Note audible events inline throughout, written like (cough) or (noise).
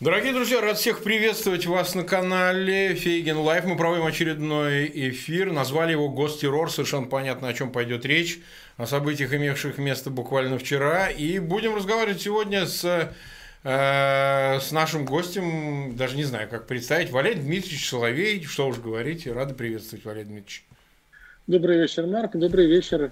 Дорогие друзья, рад всех приветствовать вас на канале Фейгин Live. Мы проводим очередной эфир. Назвали его «Гостеррор». Совершенно понятно, о чем пойдет речь. О событиях, имевших место буквально вчера. И будем разговаривать сегодня с, э, с нашим гостем, даже не знаю, как представить, Валерий Дмитриевич Соловей. Что уж говорить, рады приветствовать, Валерий Дмитриевич. Добрый вечер, Марк. Добрый вечер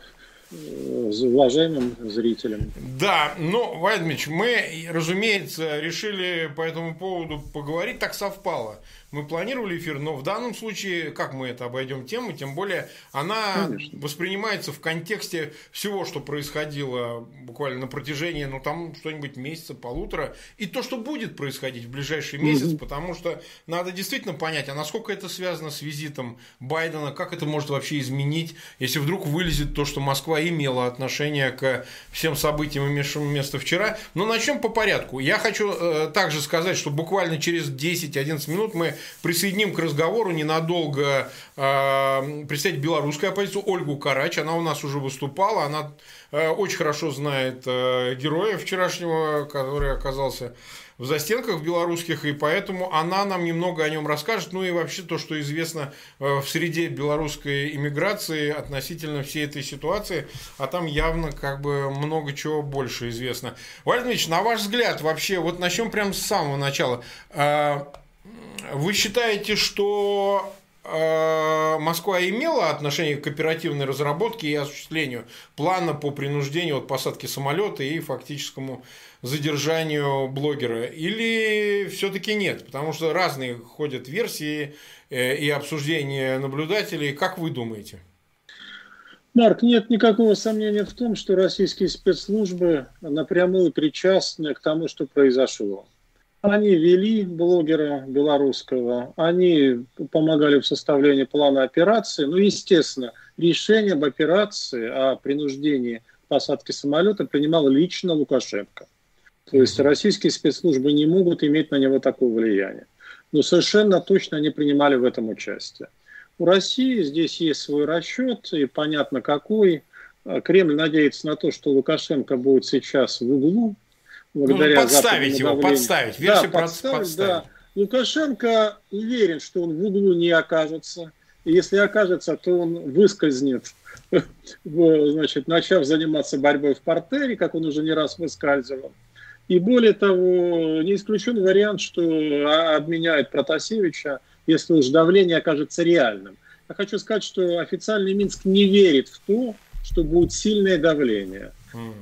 уважаемым зрителям. Да, ну, Вадимич, мы, разумеется, решили по этому поводу поговорить, так совпало мы планировали эфир, но в данном случае, как мы это обойдем тему, тем более она Конечно. воспринимается в контексте всего, что происходило буквально на протяжении, ну там что-нибудь месяца, полутора, и то, что будет происходить в ближайший месяц, угу. потому что надо действительно понять, а насколько это связано с визитом Байдена, как это может вообще изменить, если вдруг вылезет то, что Москва имела отношение к всем событиям, имевшим место вчера. Но начнем по порядку. Я хочу э, также сказать, что буквально через 10-11 минут мы присоединим к разговору ненадолго э, представитель белорусской оппозиции Ольгу Карач. Она у нас уже выступала, она э, очень хорошо знает э, героя вчерашнего, который оказался в застенках белорусских, и поэтому она нам немного о нем расскажет, ну и вообще то, что известно э, в среде белорусской иммиграции относительно всей этой ситуации, а там явно как бы много чего больше известно. Владимир на ваш взгляд, вообще, вот начнем прямо с самого начала. Э, вы считаете, что э, Москва имела отношение к оперативной разработке и осуществлению плана по принуждению от посадки самолета и фактическому задержанию блогера? Или все-таки нет? Потому что разные ходят версии э, и обсуждения наблюдателей. Как вы думаете? Марк, нет никакого сомнения в том, что российские спецслужбы напрямую причастны к тому, что произошло. Они вели блогера белорусского, они помогали в составлении плана операции. Ну, естественно, решение об операции, о принуждении посадки самолета принимал лично Лукашенко. То есть российские спецслужбы не могут иметь на него такого влияния. Но совершенно точно они принимали в этом участие. У России здесь есть свой расчет, и понятно какой. Кремль надеется на то, что Лукашенко будет сейчас в углу, благодаря ну, подставить его, давлению. подставить, версию да, подставить, подставить. Да. Лукашенко уверен, что он в углу не окажется. И если окажется, то он выскользнет, (laughs) значит, начав заниматься борьбой в портере, как он уже не раз выскальзывал. И более того, не исключен вариант, что обменяет Протасевича, если уж давление окажется реальным. Я хочу сказать, что официальный Минск не верит в то, что будет сильное давление.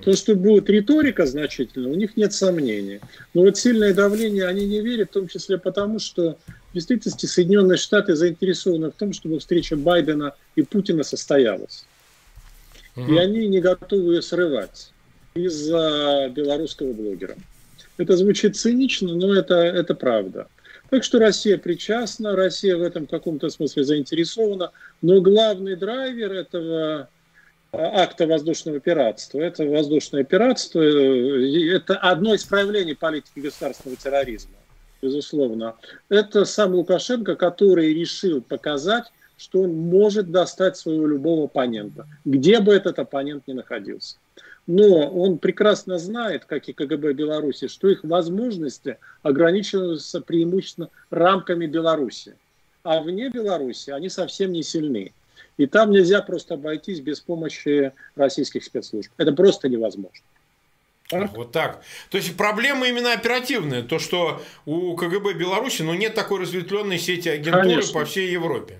То, что будет риторика значительно, у них нет сомнений. Но вот сильное давление они не верят, в том числе потому, что в действительности Соединенные Штаты заинтересованы в том, чтобы встреча Байдена и Путина состоялась. И они не готовы ее срывать из-за белорусского блогера. Это звучит цинично, но это, это правда. Так что Россия причастна, Россия в этом каком-то смысле заинтересована, но главный драйвер этого акта воздушного пиратства. Это воздушное пиратство, э, это одно из проявлений политики государственного терроризма, безусловно. Это сам Лукашенко, который решил показать, что он может достать своего любого оппонента, где бы этот оппонент ни находился. Но он прекрасно знает, как и КГБ Беларуси, что их возможности ограничиваются преимущественно рамками Беларуси. А вне Беларуси они совсем не сильны. И там нельзя просто обойтись без помощи российских спецслужб. Это просто невозможно. Так? Вот так. То есть проблема именно оперативная. То, что у КГБ Беларуси ну, нет такой разветвленной сети агентуры Конечно. по всей Европе.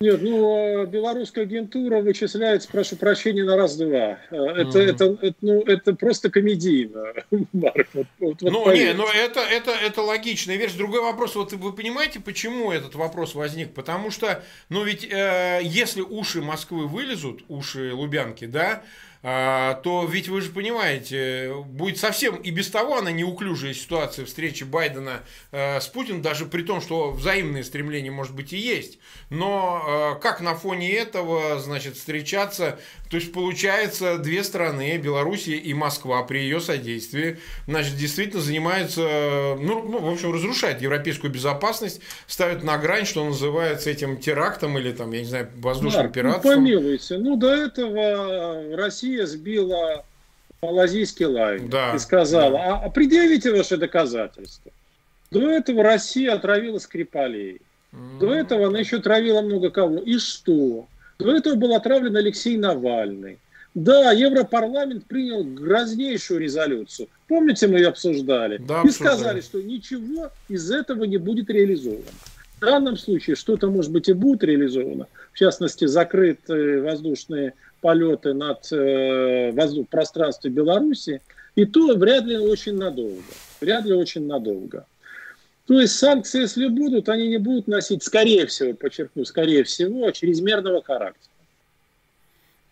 Нет, ну, а белорусская агентура вычисляется, прошу прощения, на раз-два. Это, mm-hmm. это, это, ну, это просто комедийно, (laughs) Марк. Вот, вот, ну, вот не, но это, это, это логичная версия. Другой вопрос, вот вы понимаете, почему этот вопрос возник? Потому что, ну, ведь э, если уши Москвы вылезут, уши Лубянки, да, а, то ведь вы же понимаете, будет совсем и без того она неуклюжая ситуация встречи Байдена э, с Путиным, даже при том, что взаимные стремления, может быть, и есть. Но э, как на фоне этого, значит, встречаться то есть, получается, две страны, Белоруссия и Москва, при ее содействии, значит, действительно занимаются, ну, ну, в общем, разрушают европейскую безопасность, ставят на грань, что называется, этим терактом или, там, я не знаю, воздушным Марк, пиратством. Ну, помилуйте, ну, до этого Россия сбила малазийский лайн да, и сказала, да. а предъявите ваши доказательства. До этого Россия отравила Скрипалей. До этого она еще травила много кого. И что? До этого был отравлен Алексей Навальный. Да, Европарламент принял грознейшую резолюцию. Помните, мы ее обсуждали? Да, и сказали, что ничего из этого не будет реализовано. В данном случае что-то, может быть, и будет реализовано. В частности, закрыты воздушные полеты над э, воздух, пространством Беларуси. И то вряд ли очень надолго. Вряд ли очень надолго. То есть санкции, если будут, они не будут носить, скорее всего, подчеркну, скорее всего, чрезмерного характера.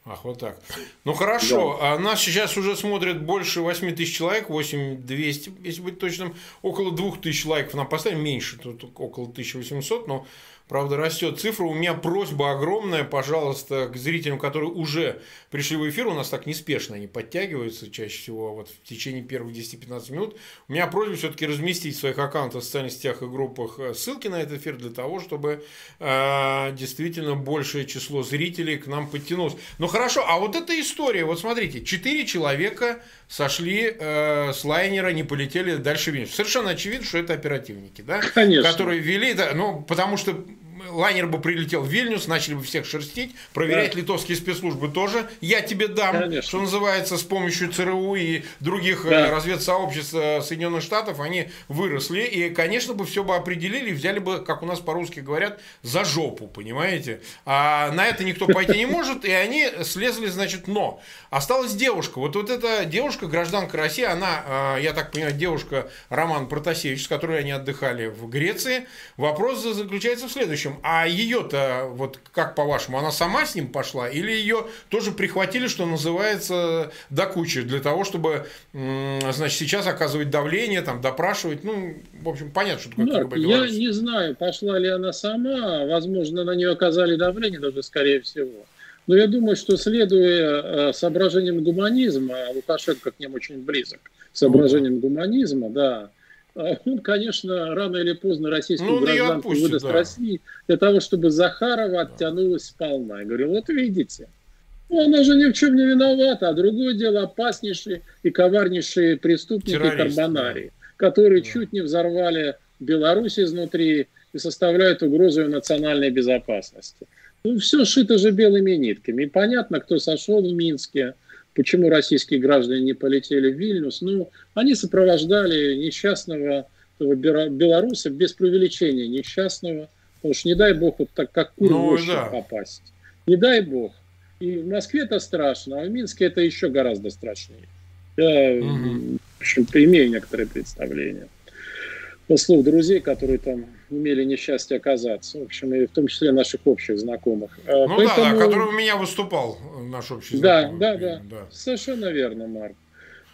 Ах, вот так. Ну хорошо, да. а нас сейчас уже смотрят больше 8 тысяч человек, 8 200, если быть точным, около 2 тысяч лайков нам поставили, меньше, тут около 1800, но Правда, растет цифра. У меня просьба огромная, пожалуйста, к зрителям, которые уже пришли в эфир. У нас так неспешно они подтягиваются чаще всего вот в течение первых 10-15 минут. У меня просьба все-таки разместить в своих аккаунтах, в социальных сетях и группах э, ссылки на этот эфир для того, чтобы э, действительно большее число зрителей к нам подтянулось. Ну хорошо, а вот эта история, вот смотрите, 4 человека сошли э, с лайнера, не полетели дальше Вильнюс. Совершенно очевидно, что это оперативники, да? Конечно. Которые вели, да, ну, потому что лайнер бы прилетел в Вильнюс, начали бы всех шерстить, проверять да. литовские спецслужбы тоже. Я тебе дам, Конечно. что называется, с помощью ЦРУ и других э, да. разведсообществ э, Соединенных Штатов, они выросли. И, конечно, бы все бы определили, взяли бы, как у нас по-русски говорят, за жопу, понимаете? А на это никто пойти не может, и они слезли, значит, но. Осталась девушка. Вот, вот эта девушка, гражданка России, она, э, я так понимаю, девушка Роман Протасевич, с которой они отдыхали в Греции. Вопрос заключается в следующем а ее-то, вот как по-вашему, она сама с ним пошла или ее тоже прихватили, что называется, до кучи, для того, чтобы, значит, сейчас оказывать давление, там, допрашивать, ну, в общем, понятно, что такое Марк, Я не знаю, пошла ли она сама, возможно, на нее оказали давление даже, скорее всего. Но я думаю, что следуя э, соображениям гуманизма, Лукашенко к ним очень близок, соображениям гуманизма, да, он, конечно, рано или поздно российскую ну, гражданку отпустит, выдаст да. России для того, чтобы Захарова оттянулась сполна. Я говорю, вот видите, ну, она же ни в чем не виновата, а другое дело опаснейшие и коварнейшие преступники Террорист, Карбонарии, да. которые да. чуть не взорвали Беларусь изнутри и составляют угрозу ее национальной безопасности. Ну, все шито же белыми нитками. И понятно, кто сошел в Минске, Почему российские граждане не полетели в Вильнюс? Ну, они сопровождали несчастного белоруса без преувеличения несчастного. Потому что не дай бог вот так, как кур ну, в да. попасть. Не дай бог. И в Москве это страшно, а в Минске это еще гораздо страшнее. Я, угу. в общем имею некоторые представления слов друзей, которые там имели несчастье оказаться, в общем, и в том числе наших общих знакомых. А, ну Поэтому... да, да, который у меня выступал, наш общий знакомый. Да, да, да, совершенно верно, Марк.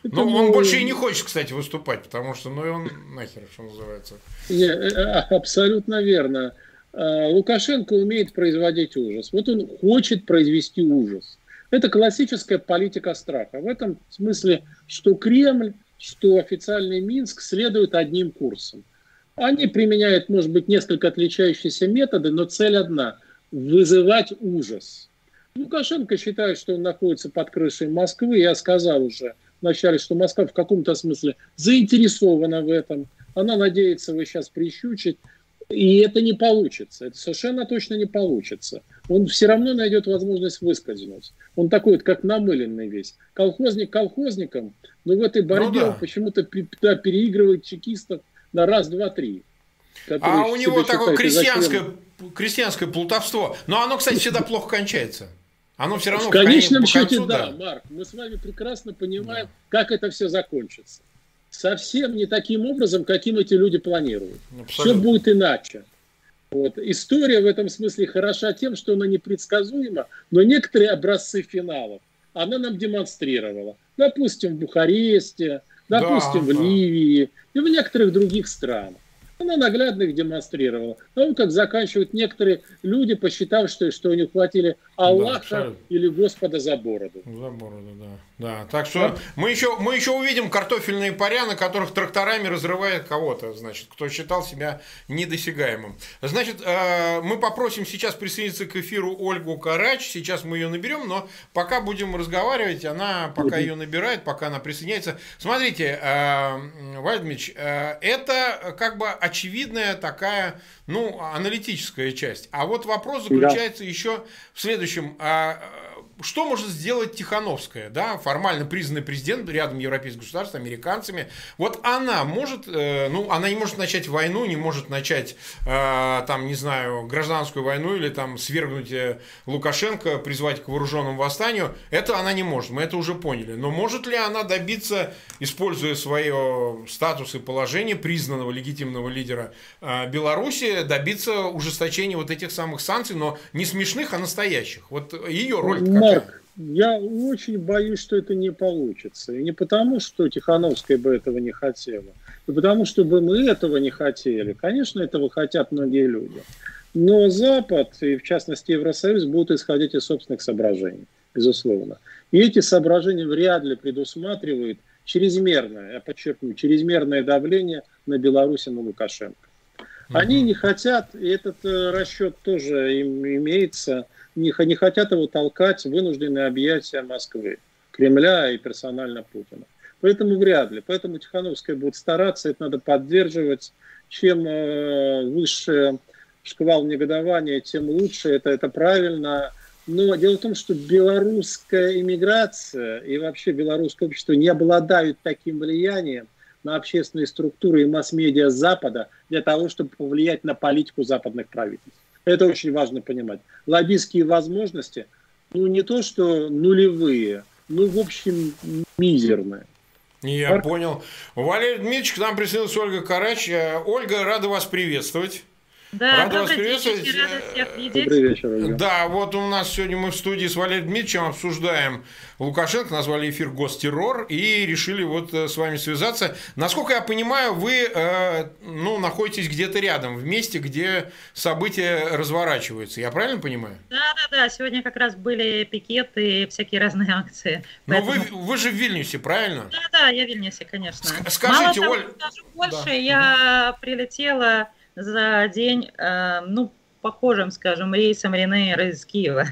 Ну, он больше и не хочет, кстати, выступать, потому что, ну, и он нахер, что называется. Не, э, э, абсолютно верно. А, Лукашенко умеет производить ужас. Вот он хочет произвести ужас. Это классическая политика страха. В этом смысле, что Кремль что официальный Минск следует одним курсом. Они применяют, может быть, несколько отличающиеся методы, но цель одна – вызывать ужас. Лукашенко считает, что он находится под крышей Москвы. Я сказал уже вначале, что Москва в каком-то смысле заинтересована в этом. Она надеется его сейчас прищучить. И это не получится. Это совершенно точно не получится. Он все равно найдет возможность выскользнуть. Он такой вот, как намыленный весь. Колхозник колхозником, но в этой борьбе ну, да. он почему-то да, переигрывает чекистов на раз, два, три. А у него такое крестьянское, крестьянское плутовство. Но оно, кстати, всегда плохо кончается. Оно все равно в конечном счете, да, Марк. Мы с вами прекрасно понимаем, как это все закончится совсем не таким образом, каким эти люди планируют. Абсолютно. Все будет иначе. Вот. История в этом смысле хороша тем, что она непредсказуема, но некоторые образцы финалов она нам демонстрировала. Допустим, в Бухаресте, допустим, да, в Ливии и в некоторых других странах. Она наглядно их демонстрировала. Ну, как заканчивают некоторые люди, посчитав, что, что у них хватили Аллаха да, или Господа за бороду. За бороду, да. Да, так что да. мы еще мы еще увидим картофельные паря, на которых тракторами разрывает кого-то, значит, кто считал себя недосягаемым. Значит, э, мы попросим сейчас присоединиться к эфиру Ольгу Карач. Сейчас мы ее наберем, но пока будем разговаривать, она пока ее набирает, пока она присоединяется. Смотрите, э, Вальдмич, э, это как бы очевидная такая, ну, аналитическая часть. А вот вопрос заключается да. еще в следующем а, что может сделать Тихановская, да, формально признанный президент рядом европейских государств, американцами. Вот она может, э, ну, она не может начать войну, не может начать, э, там, не знаю, гражданскую войну или там свергнуть э, Лукашенко, призвать к вооруженному восстанию. Это она не может, мы это уже поняли. Но может ли она добиться, используя свое статус и положение признанного легитимного лидера Беларуси, добиться ужесточения вот этих самых санкций, но не смешных, а настоящих? Вот ее роль какая? Марк, я очень боюсь, что это не получится. И не потому, что Тихановская бы этого не хотела, и потому, что бы мы этого не хотели. Конечно, этого хотят многие люди. Но Запад, и в частности Евросоюз, будут исходить из собственных соображений, безусловно. И эти соображения вряд ли предусматривают чрезмерное, я подчеркну, чрезмерное давление на Беларусь и на Лукашенко. Они не хотят, и этот э, расчет тоже им имеется – не, не хотят его толкать вынужденные объятия Москвы, Кремля и персонально Путина. Поэтому вряд ли. Поэтому Тихановская будет стараться, это надо поддерживать. Чем э, выше шквал негодования, тем лучше, это, это правильно. Но дело в том, что белорусская иммиграция и вообще белорусское общество не обладают таким влиянием на общественные структуры и масс-медиа Запада для того, чтобы повлиять на политику западных правительств. Это очень важно понимать. Лоббистские возможности, ну не то что нулевые, ну в общем мизерные. Я Марк? понял. Валерий Дмитриевич, к нам присоединилась Ольга Карач. Ольга, рада вас приветствовать. Да, Рада вас приветствовать. Вечер, рада всех видеть. Добрый вечер. Ольга. Да, вот у нас сегодня мы в студии с Валерием Дмитриевичем обсуждаем Лукашенко, назвали эфир «Гостеррор» и решили вот э, с вами связаться. Насколько я понимаю, вы э, ну, находитесь где-то рядом, в месте, где события разворачиваются. Я правильно понимаю? Да, да, да. Сегодня как раз были пикеты и всякие разные акции. Но Поэтому... вы, вы же в Вильнюсе, правильно? Да, да, я в Вильнюсе, конечно. Скажите, Мало Оль... того, больше, да. я прилетела за день, э, ну, похожим, скажем, рейсом Ренейра из Киева.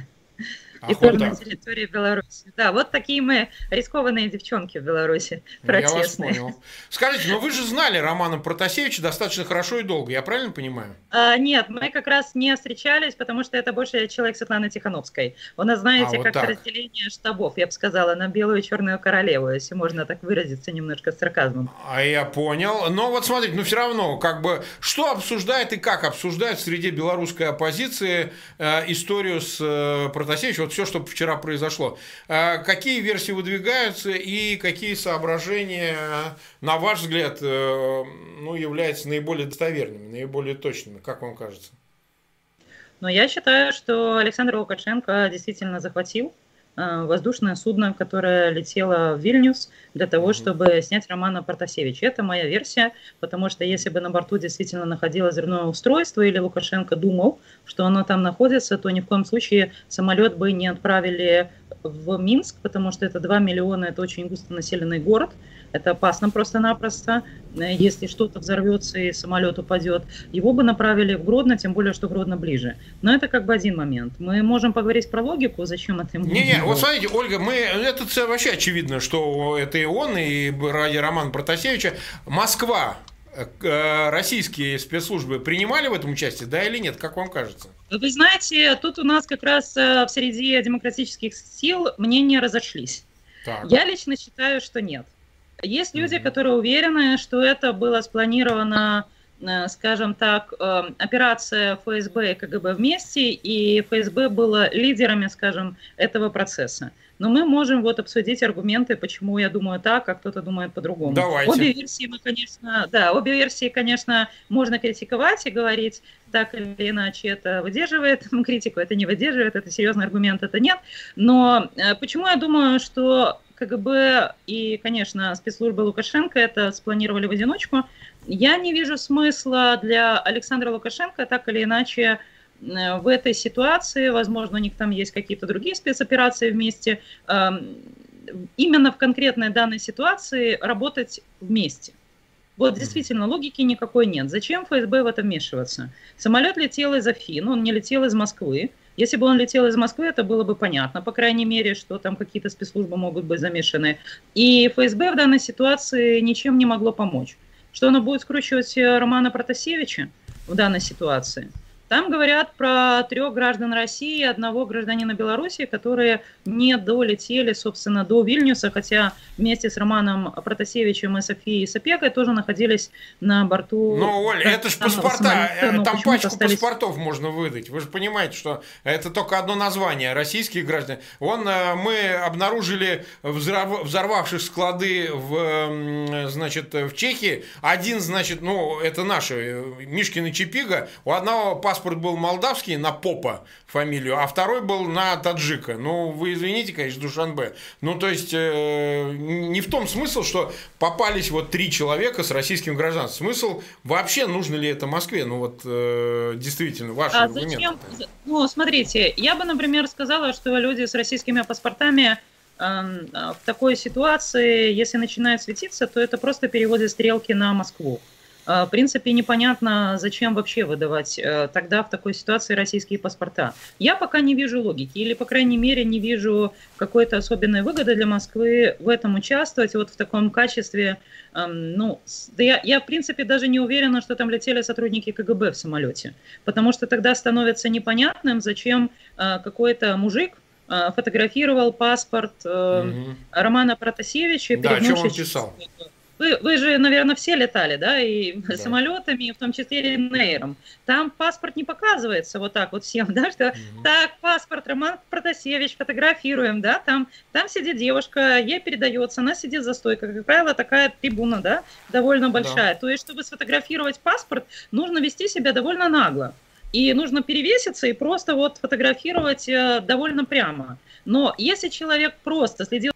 И тоже на территории Беларуси. Да, вот такие мы рискованные девчонки в Беларуси. Протестные. Я вас понял. Скажите, но вы же знали Романа Протасевича достаточно хорошо и долго, я правильно понимаю? А, нет, мы как раз не встречались, потому что это больше человек Светланы Тихановской. У нас, знаете, а, вот как так. разделение штабов, я бы сказала, на белую и черную королеву, если можно так выразиться немножко с сарказмом. А я понял. Но вот смотрите, ну все равно, как бы, что обсуждает и как обсуждает среди белорусской оппозиции э, историю с э, Протасевичем? Вот все, что вчера произошло. А какие версии выдвигаются и какие соображения, на ваш взгляд, э, ну, являются наиболее достоверными, наиболее точными, как вам кажется? Но я считаю, что Александр Лукашенко действительно захватил воздушное судно, которое летело в Вильнюс для того, чтобы снять Романа Протасевича. Это моя версия, потому что если бы на борту действительно находилось взрывное устройство или Лукашенко думал, что оно там находится, то ни в коем случае самолет бы не отправили в Минск, потому что это 2 миллиона, это очень густонаселенный город, это опасно просто-напросто. Э, если что-то взорвется и самолет упадет, его бы направили в Гродно, тем более, что Гродно ближе. Но это как бы один момент. Мы можем поговорить про логику, зачем это ему Не-не, вот смотрите, Ольга, мы, это вообще очевидно, что это и он, и ради Романа Протасевича. Москва, э, российские спецслужбы принимали в этом участие, да или нет, как вам кажется? Вы знаете, тут у нас как раз э, в среди демократических сил мнения разошлись. Так. Я лично считаю, что нет. Есть люди, которые уверены, что это было спланировано, э, скажем так, э, операция ФСБ и КГБ вместе, и ФСБ было лидерами, скажем, этого процесса. Но мы можем вот обсудить аргументы, почему я думаю так, а кто-то думает по-другому. Давайте. Обе версии мы, конечно, да, обе версии, конечно, можно критиковать и говорить так или иначе это выдерживает (laughs) критику, это не выдерживает, это серьезный аргумент, это нет. Но э, почему я думаю, что КГБ и, конечно, спецслужбы Лукашенко это спланировали в одиночку. Я не вижу смысла для Александра Лукашенко так или иначе в этой ситуации, возможно, у них там есть какие-то другие спецоперации вместе, именно в конкретной данной ситуации работать вместе. Вот действительно, логики никакой нет. Зачем ФСБ в это вмешиваться? Самолет летел из Афин, он не летел из Москвы. Если бы он летел из Москвы, это было бы понятно, по крайней мере, что там какие-то спецслужбы могут быть замешаны. И ФСБ в данной ситуации ничем не могло помочь. Что оно будет скручивать э, Романа Протасевича в данной ситуации – там говорят про трех граждан России и одного гражданина Беларуси, которые не долетели, собственно, до Вильнюса, хотя вместе с Романом Протасевичем и Софией Сапекой тоже находились на борту. Ну, Оль, это же паспорта, э, там пачку остались... паспортов можно выдать. Вы же понимаете, что это только одно название, российские граждане. Вон э, мы обнаружили взорв... взорвавших склады в, значит, в Чехии. Один, значит, ну, это наши, э, Мишкин и Чепига, у одного паспорт паспорт был молдавский на Попа фамилию, а второй был на таджика. Ну, вы извините, конечно, Душанбе. Ну, то есть, э, не в том смысл, что попались вот три человека с российским гражданством. Смысл вообще, нужно ли это Москве? Ну, вот, э, действительно, ваш а аргумент. Зачем? Ну, смотрите, я бы, например, сказала, что люди с российскими паспортами эм, в такой ситуации, если начинают светиться, то это просто переводит стрелки на Москву. А, в принципе, непонятно, зачем вообще выдавать э, тогда в такой ситуации российские паспорта. Я пока не вижу логики, или, по крайней мере, не вижу какой-то особенной выгоды для Москвы в этом участвовать вот в таком качестве. Ну, я, я, в принципе, даже не уверена, что там летели сотрудники КГБ в самолете, потому что тогда становится непонятным, зачем э, какой-то мужик, э, фотографировал паспорт угу. Романа Протасевича. Да, о чем он писал? Вы, вы же, наверное, все летали, да, и да. самолетами, в том числе и Нейром. Там паспорт не показывается вот так вот всем, (laughs) да, что угу. так, паспорт, Роман Протасевич, фотографируем, да, там, там сидит девушка, ей передается, она сидит за стойкой, как правило, такая трибуна, да, довольно большая. Да. То есть, чтобы сфотографировать паспорт, нужно вести себя довольно нагло. И нужно перевеситься и просто вот фотографировать э, довольно прямо. Но если человек просто следил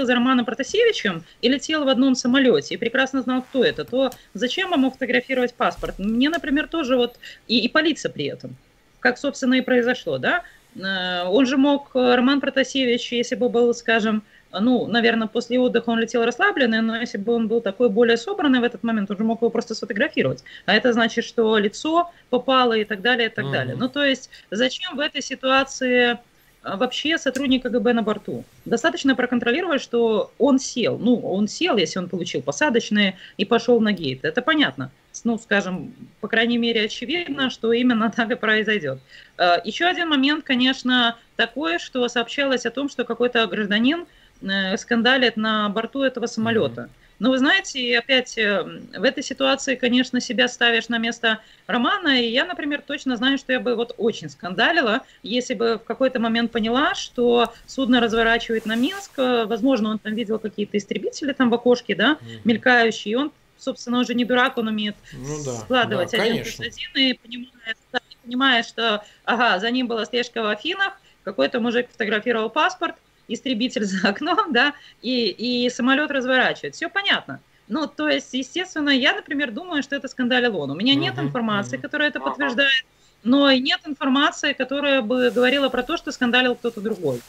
за Романом Протасевичем и летел в одном самолете и прекрасно знал, кто это, то зачем ему фотографировать паспорт? Мне, например, тоже вот и, и полиция при этом, как, собственно, и произошло, да? Э, он же мог, э, Роман Протасевич, если бы был, скажем, ну, наверное, после отдыха он летел расслабленный, но если бы он был такой более собранный в этот момент, он же мог его просто сфотографировать. А это значит, что лицо попало и так далее, и так uh-huh. далее. Ну, то есть, зачем в этой ситуации вообще сотрудник КГБ на борту. Достаточно проконтролировать, что он сел. Ну, он сел, если он получил посадочные и пошел на гейт. Это понятно. Ну, скажем, по крайней мере, очевидно, что именно (laughs) так и произойдет. А, еще один момент, конечно, такой, что сообщалось о том, что какой-то гражданин э, скандалит на борту этого самолета. Но вы знаете, опять э, в этой ситуации, конечно, себя ставишь на место Романа, и я, например, точно знаю, что я бы вот очень скандалила, если бы в какой-то момент поняла, что судно разворачивает на Минск, э, возможно, он там видел какие-то истребители там в окошке, да, мелькающие, и он, собственно, уже не дурак, он умеет ну, да, складывать да, один плюс один и понимает, да, понимает, что, ага, за ним была слежка в Афинах, какой-то мужик фотографировал паспорт, истребитель (laughs) за окном, да, и, и самолет разворачивает. Все понятно. Ну, то есть, естественно, я, например, думаю, что это скандалил он. У меня нет uh-huh, информации, uh-huh. которая это подтверждает, но и нет информации, которая бы говорила про то, что скандалил кто-то другой.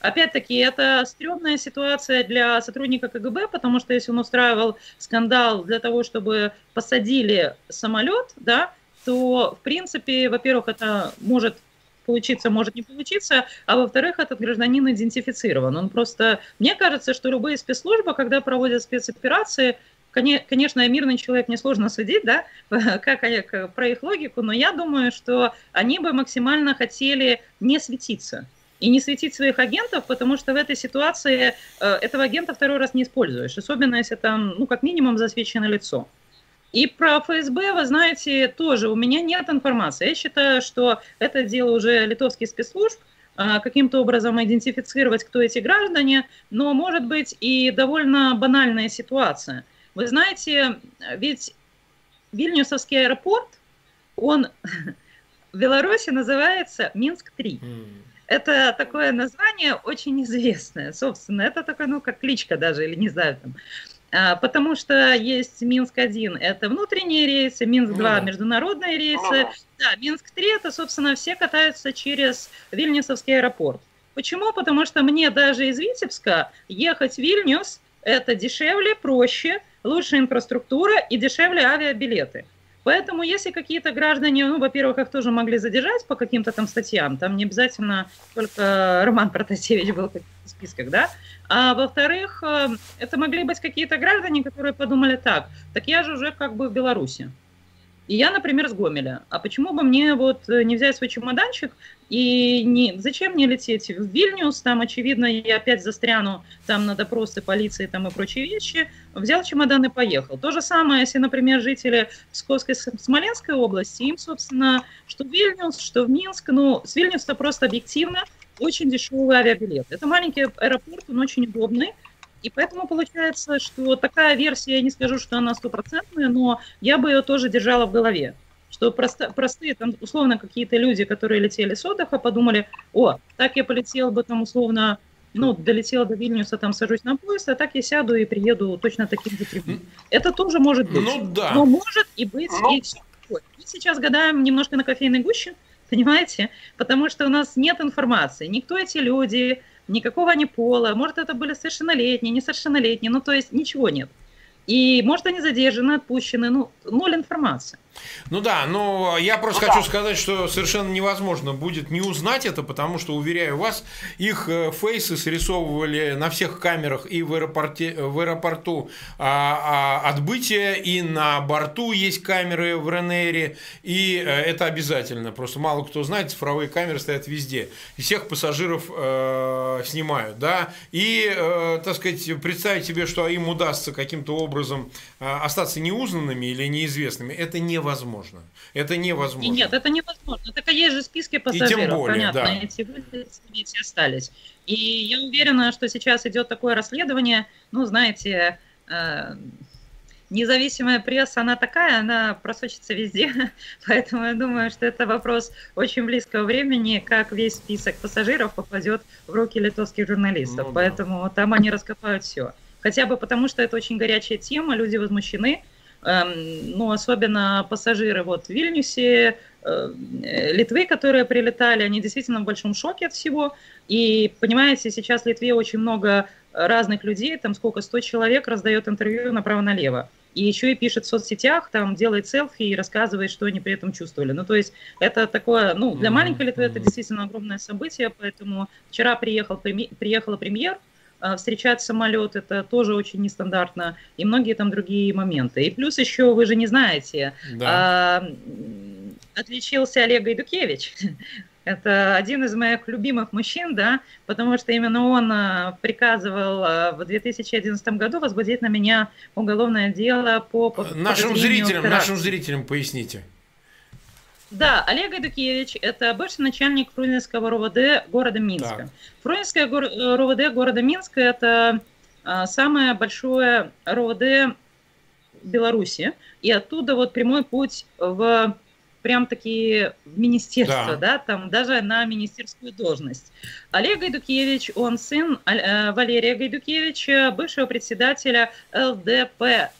Опять-таки, это стрёмная ситуация для сотрудника КГБ, потому что если он устраивал скандал для того, чтобы посадили самолет, да, то, в принципе, во-первых, это может получиться, может не получиться, а во-вторых, этот гражданин идентифицирован. Он просто, мне кажется, что любые спецслужбы, когда проводят спецоперации, Конечно, мирный человек несложно судить, да, (laughs) как, как про их логику, но я думаю, что они бы максимально хотели не светиться и не светить своих агентов, потому что в этой ситуации э, этого агента второй раз не используешь, особенно если там, ну, как минимум, засвечено лицо. И про ФСБ, вы знаете, тоже у меня нет информации. Я считаю, что это дело уже литовских спецслужб, а, каким-то образом идентифицировать, кто эти граждане, но может быть и довольно банальная ситуация. Вы знаете, ведь Вильнюсовский аэропорт, он (laughs) в Беларуси называется Минск-3. Это такое название очень известное, собственно. Это такое, ну, как кличка даже, или не знаю, там, потому что есть Минск-1, это внутренние рейсы, Минск-2 ну международные рейсы, да, Минск-3 это, собственно, все катаются через Вильнюсовский аэропорт. Почему? Потому что мне даже из Витебска ехать в Вильнюс это дешевле, проще, лучше инфраструктура и дешевле авиабилеты. Поэтому если какие-то граждане, ну, во-первых, их тоже могли задержать по каким-то там статьям, там не обязательно только Роман Протасевич был в списках, да, а во-вторых, э, это могли быть какие-то граждане, которые подумали так, так я же уже как бы в Беларуси. И я, например, с Гомеля. А почему бы мне вот э, не взять свой чемоданчик и не... зачем мне лететь в Вильнюс? Там, очевидно, я опять застряну там на допросы полиции там и прочие вещи. Взял чемодан и поехал. То же самое, если, например, жители Псковской, Смоленской области, им, собственно, что в Вильнюс, что в Минск, ну, с Вильнюса просто объективно очень дешевый авиабилет. Это маленький аэропорт, он очень удобный. И поэтому получается, что такая версия, я не скажу, что она стопроцентная, но я бы ее тоже держала в голове. Что просто, простые, там, условно, какие-то люди, которые летели с отдыха, подумали, о, так я полетел бы там условно ну, долетела до Вильнюса, там сажусь на поезд, а так я сяду и приеду точно таким же прямым. Это тоже может быть. Ну да. Но может и быть ну. и все. Мы сейчас гадаем немножко на кофейной гуще, (laughs) понимаете? Потому что у нас нет информации. Никто эти люди, никакого они пола, может, это были совершеннолетние, несовершеннолетние, ну, то есть ничего нет. И, может, они задержаны, отпущены, ну, ноль информации. Ну да, но я просто ну, хочу да. сказать, что совершенно невозможно будет не узнать это, потому что, уверяю вас, их э, фейсы срисовывали на всех камерах и в, аэропорте, в аэропорту а, а, отбытия, и на борту есть камеры в РНР, и а, это обязательно. Просто мало кто знает, цифровые камеры стоят везде. И всех пассажиров э, снимают, да. И, э, так сказать, представить себе, что им удастся каким-то образом э, остаться неузнанными или неизвестными, это невозможно невозможно. Это невозможно. И нет, это невозможно. Так есть же списки пассажиров, и тем более, понятно, да. эти эти остались. И я уверена, что сейчас идет такое расследование, ну, знаете, э, независимая пресса, она такая, она просочится везде, (laughs) поэтому я думаю, что это вопрос очень близкого времени, как весь список пассажиров попадет в руки литовских журналистов, ну, поэтому да. там они раскопают все. Хотя бы потому, что это очень горячая тема, люди возмущены, ну, особенно пассажиры вот в Вильнюсе, э, Литвы, которые прилетали, они действительно в большом шоке от всего. И, понимаете, сейчас в Литве очень много разных людей, там сколько, 100 человек раздает интервью направо-налево. И еще и пишет в соцсетях, там делает селфи и рассказывает, что они при этом чувствовали. Ну, то есть это такое, ну, для маленькой Литвы это действительно огромное событие, поэтому вчера приехал, приехала премьер, встречать самолет, это тоже очень нестандартно, и многие там другие моменты. И плюс еще, вы же не знаете, да. а, отличился Олег Гайдукевич. (laughs) Это один из моих любимых мужчин, да, потому что именно он а, приказывал а, в 2011 году возбудить на меня уголовное дело по... Нашим зрителям, нашим зрителям поясните. Да, Олег Эдукевич – это бывший начальник Фрунзенского РОВД города Минска. Так. Фрунзенское э, РОВД города Минска – это а, самое большое РОВД Беларуси, и оттуда вот прямой путь в прям такие в министерство, да. да, там даже на министерскую должность. Олег Гайдукевич, он сын э, Валерия Гайдукевича, бывшего председателя ЛДПБ.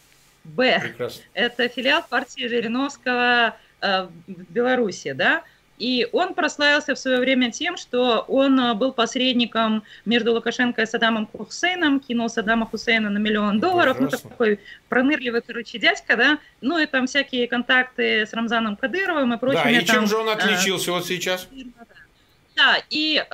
Прекрасно. Это филиал партии Жириновского Э, в Беларуси, да, и он прославился в свое время тем, что он э, был посредником между Лукашенко и Саддамом Хусейном, кинул Саддама Хусейна на миллион долларов, ну, такой пронырливый, короче, дядька, да, ну, и там всякие контакты с Рамзаном Кадыровым и прочими. Да, и чем там, же он отличился э, вот сейчас? Да, и,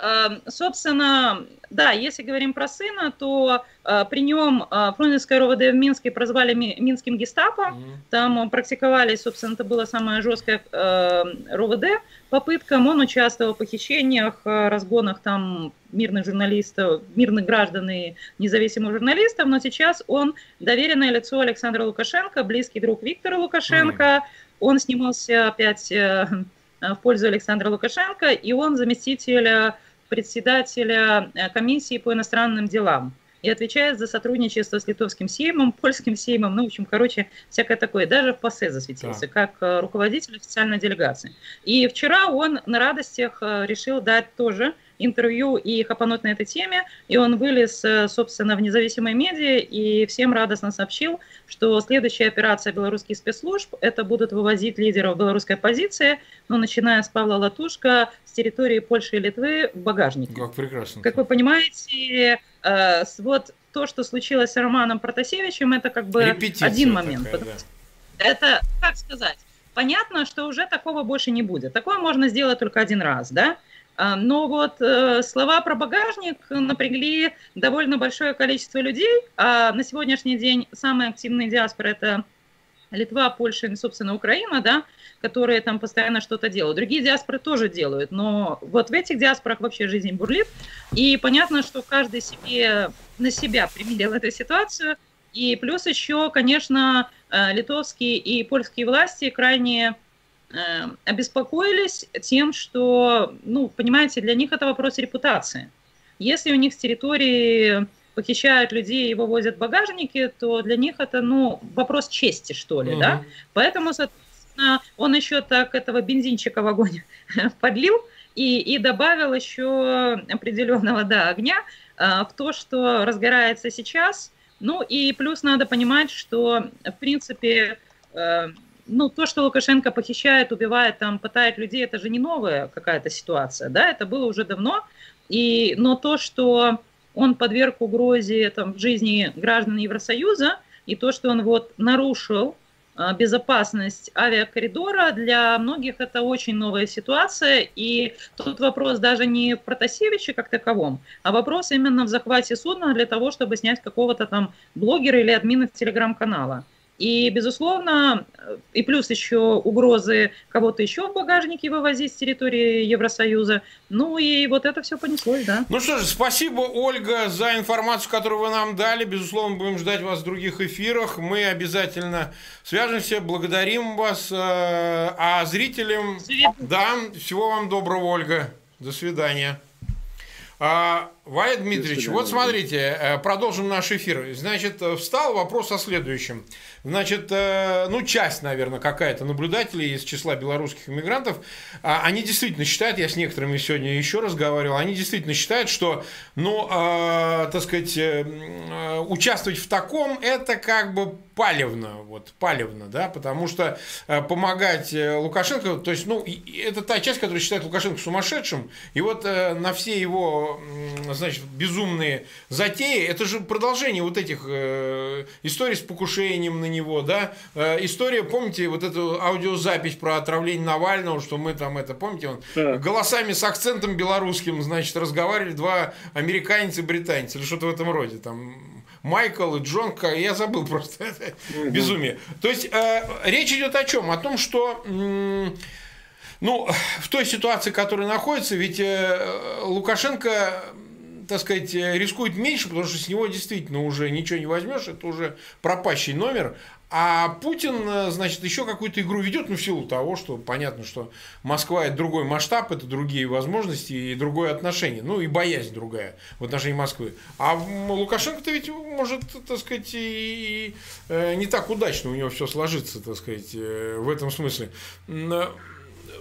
собственно, да, если говорим про сына, то э, при нем э, Фрунзенское РОВД в Минске прозвали Ми, Минским гестапо. Mm-hmm. Там практиковали, собственно, это было самое жесткое э, РОВД попыткам. Он участвовал в похищениях, э, разгонах там мирных журналистов, мирных граждан и независимых журналистов, но сейчас он доверенное лицо Александра Лукашенко, близкий друг Виктора Лукашенко. Mm-hmm. Он снимался опять э, в пользу Александра Лукашенко, и он заместитель председателя э, комиссии по иностранным делам и отвечает за сотрудничество с литовским сеймом, (laughs) польским сеймом, ну, в общем, короче, всякое такое. Даже в ПАСЕ засветился, да. как э, руководитель официальной делегации. И вчера он на радостях э, решил дать тоже интервью и хапануть на этой теме, и он вылез, э, собственно, в независимой медиа и всем радостно сообщил, что следующая операция белорусских спецслужб – это будут вывозить лидеров белорусской оппозиции, ну, начиная с Павла Латушка, с территории Польши и Литвы в багажнике. Как прекрасно. Как вы понимаете, э, вот то, что случилось с Романом Протасевичем, это как бы Репетиция один момент. Такая, да. Это, как сказать, понятно, что уже такого больше не будет. Такое можно сделать только один раз, да? А, но вот э, слова про багажник напрягли довольно большое количество людей, а на сегодняшний день самые активные диаспоры это Литва, Польша и, собственно, Украина, да, которые там постоянно что-то делают. Другие диаспоры тоже делают, но вот в этих диаспорах вообще жизнь бурлит. И понятно, что каждый себе на себя примерил эту ситуацию. И плюс еще, конечно, э, литовские и польские власти крайне обеспокоились тем, что, ну, понимаете, для них это вопрос репутации. Если у них с территории похищают людей и вывозят багажники, то для них это, ну, вопрос чести, что ли, mm-hmm. да? Поэтому, соответственно, он еще так этого бензинчика в огонь (laughs) подлил и, и добавил еще определенного, да, огня а, в то, что разгорается сейчас. Ну, и плюс надо понимать, что, в принципе, э, ну, то, что Лукашенко похищает, убивает, там, пытает людей, это же не новая какая-то ситуация, да, это было уже давно, и, но то, что он подверг угрозе там, жизни граждан Евросоюза, и то, что он вот нарушил а, безопасность авиакоридора, для многих это очень новая ситуация. И тут вопрос даже не в Протасевиче как таковом, а вопрос именно в захвате судна для того, чтобы снять какого-то там блогера или админа телеграм-канала. И, безусловно, и плюс еще угрозы кого-то еще в багажнике вывозить с территории Евросоюза. Ну и вот это все понеслось, да. Ну что же, спасибо, Ольга, за информацию, которую вы нам дали. Безусловно, будем ждать вас в других эфирах. Мы обязательно свяжемся, благодарим вас. Э, а зрителям, да, всего вам доброго, Ольга. До свидания. А, Валя Дмитриевич, вот смотрите, э, продолжим наш эфир. Значит, встал вопрос о следующем. Значит, э, ну, часть, наверное, какая-то наблюдателей из числа белорусских иммигрантов, а, они действительно считают, я с некоторыми сегодня еще разговаривал, они действительно считают, что, ну, э, так сказать, э, участвовать в таком, это как бы палевно, вот, палевно, да, потому что помогать Лукашенко, то есть, ну, это та часть, которая считает Лукашенко сумасшедшим, и вот на все его, значит, безумные затеи, это же продолжение вот этих историй с покушением на него, да. Э, история, помните, вот эту аудиозапись про отравление Навального, что мы там это, помните, он да. голосами с акцентом белорусским, значит, разговаривали два американец и британец, или что-то в этом роде, там, Майкл и Джон, я забыл просто, (laughs) это безумие. То есть, э, речь идет о чем? О том, что... ну, в той ситуации, которая находится, ведь э, Лукашенко так сказать, э, рискует меньше, потому что с него действительно уже ничего не возьмешь, это уже пропащий номер. А Путин, э, значит, еще какую-то игру ведет, ну, в силу того, что понятно, что Москва это другой масштаб, это другие возможности и другое отношение, ну, и боязнь другая в отношении Москвы. А Лукашенко-то ведь может, так сказать, и э, не так удачно у него все сложится, так сказать, в этом смысле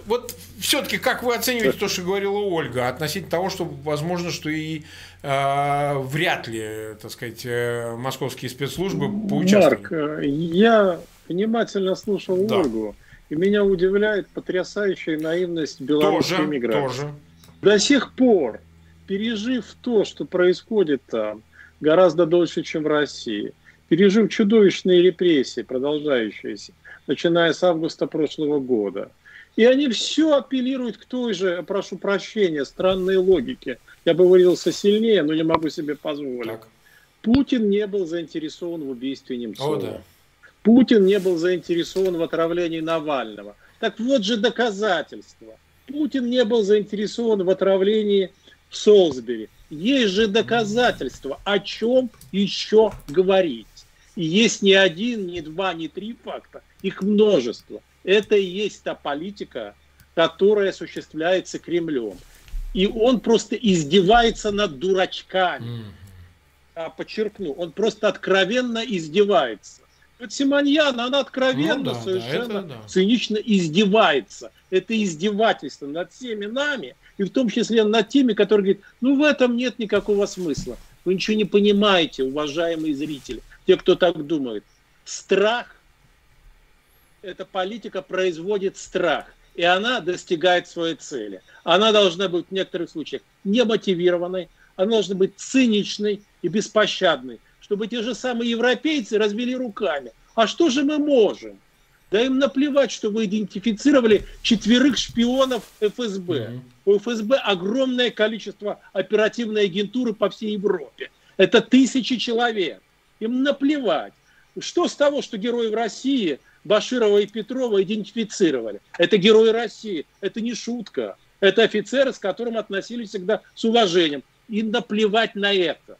вот все-таки как вы оцениваете то, что говорила Ольга, относительно того, что возможно, что и э, вряд ли, так сказать, э, московские спецслужбы поучаствуют? Марк, э, я внимательно слушал да. Ольгу, и меня удивляет потрясающая наивность белорусской тоже, миграции. Тоже. До сих пор, пережив то, что происходит там, гораздо дольше, чем в России, пережив чудовищные репрессии, продолжающиеся, начиная с августа прошлого года – и они все апеллируют к той же, прошу прощения, странной логике. Я бы выразился сильнее, но не могу себе позволить. Так. Путин не был заинтересован в убийстве Немцова. О, да. Путин не был заинтересован в отравлении Навального. Так вот же доказательства. Путин не был заинтересован в отравлении в Солсбери. Есть же доказательства, о чем еще говорить. И есть не один, не два, не три факта, их множество. Это и есть та политика, которая осуществляется Кремлем. И он просто издевается над дурачками. Mm. подчеркну, он просто откровенно издевается. Вот Симоньян, она откровенно, ну, да, совершенно да, это, да. цинично издевается. Это издевательство над всеми нами. И в том числе над теми, которые говорят, ну в этом нет никакого смысла. Вы ничего не понимаете, уважаемые зрители, те, кто так думает. Страх, эта политика производит страх, и она достигает своей цели. Она должна быть в некоторых случаях немотивированной, она должна быть циничной и беспощадной, чтобы те же самые европейцы развели руками. А что же мы можем? Да им наплевать, что вы идентифицировали четверых шпионов ФСБ. Mm-hmm. У ФСБ огромное количество оперативной агентуры по всей Европе. Это тысячи человек. Им наплевать. Что с того, что герои в России Баширова и Петрова идентифицировали? Это герои России. Это не шутка. Это офицеры, с которым относились всегда с уважением. И наплевать на это.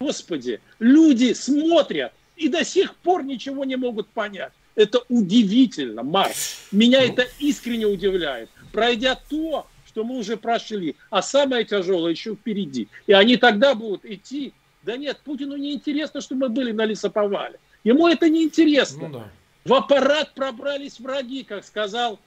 Господи, люди смотрят и до сих пор ничего не могут понять. Это удивительно, Марк. Меня ну. это искренне удивляет. Пройдя то, что мы уже прошли, а самое тяжелое еще впереди. И они тогда будут идти. Да нет, Путину не интересно, что мы были на лесоповале. Ему это не интересно. Ну, да. В аппарат пробрались враги, как сказал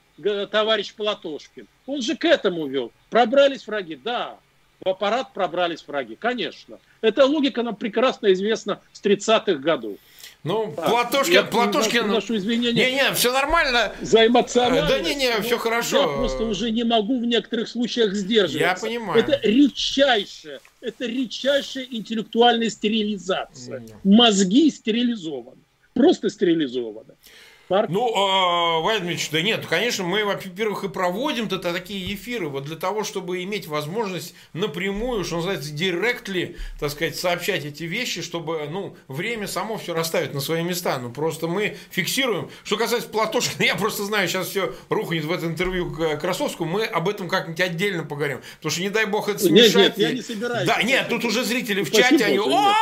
товарищ Платошкин. Он же к этому вел. Пробрались враги, да. В аппарат пробрались враги, конечно. Эта логика нам прекрасно известна с 30-х годов. Ну, а, Платошкин, я Платошкин... Прошу извинения. Не-не, все нормально. За эмоциональность. Да не-не, все хорошо. Я просто уже не могу в некоторых случаях сдерживаться. Я понимаю. Это редчайшая, это редчайшая интеллектуальная стерилизация. Mm. Мозги стерилизованы. Просто стерилизованы. Марк? Ну, э, Владимир да нет, конечно, мы, во-первых, и проводим-то такие эфиры вот для того, чтобы иметь возможность напрямую, что называется, директли, так сказать, сообщать эти вещи, чтобы, ну, время само все расставить на свои места. Ну, просто мы фиксируем. Что касается Платошкина, (laughs) я просто знаю, сейчас все рухнет в это интервью к Красовскому, мы об этом как-нибудь отдельно поговорим. Потому что, не дай бог, это смешать. Нет, нет, я не собираюсь. Да, нет, тут уже зрители в чате, они, о,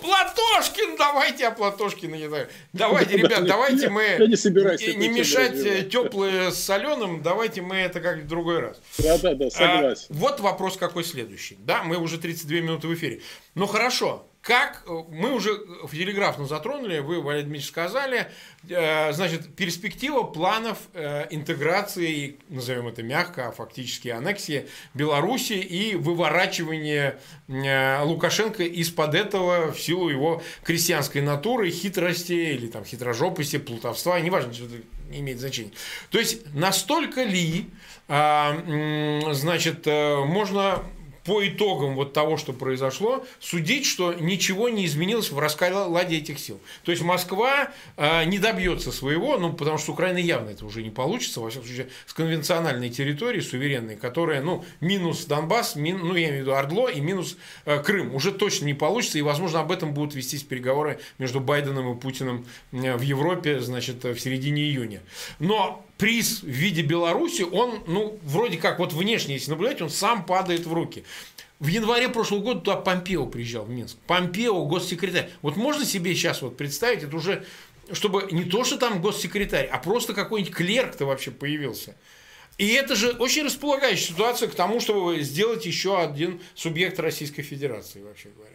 Платошкин, давайте о Платошкине не знаю. Давайте, ребят, давайте мы не мешать теплые с соленым, давайте мы это как в другой раз. Да, да, да, согласен. Вот вопрос какой следующий. Да, мы уже 32 минуты в эфире. Ну хорошо, как э, мы уже в телеграфно затронули, вы, Валерий Дмитриевич, сказали, э, значит, перспектива планов э, интеграции, назовем это мягко, а фактически аннексии Беларуси и выворачивания Лукашенко из-под этого в силу его крестьянской натуры, хитрости или там хитрожопости, плутовства, неважно, что это имеет значения. То есть настолько ли, а, значит, можно по итогам вот того, что произошло, судить, что ничего не изменилось в раскладе этих сил. То есть Москва э, не добьется своего, ну, потому что Украина явно это уже не получится, во всяком случае, с конвенциональной территорией, суверенной, которая, ну, минус Донбасс, мин, ну, я имею в виду Ордло и минус э, Крым, уже точно не получится, и, возможно, об этом будут вестись переговоры между Байденом и Путиным в Европе, значит, в середине июня. Но приз в виде Беларуси, он, ну, вроде как, вот внешне, если наблюдать, он сам падает в руки. В январе прошлого года туда Помпео приезжал в Минск. Помпео, госсекретарь. Вот можно себе сейчас вот представить, это уже, чтобы не то, что там госсекретарь, а просто какой-нибудь клерк-то вообще появился. И это же очень располагающая ситуация к тому, чтобы сделать еще один субъект Российской Федерации, вообще говоря.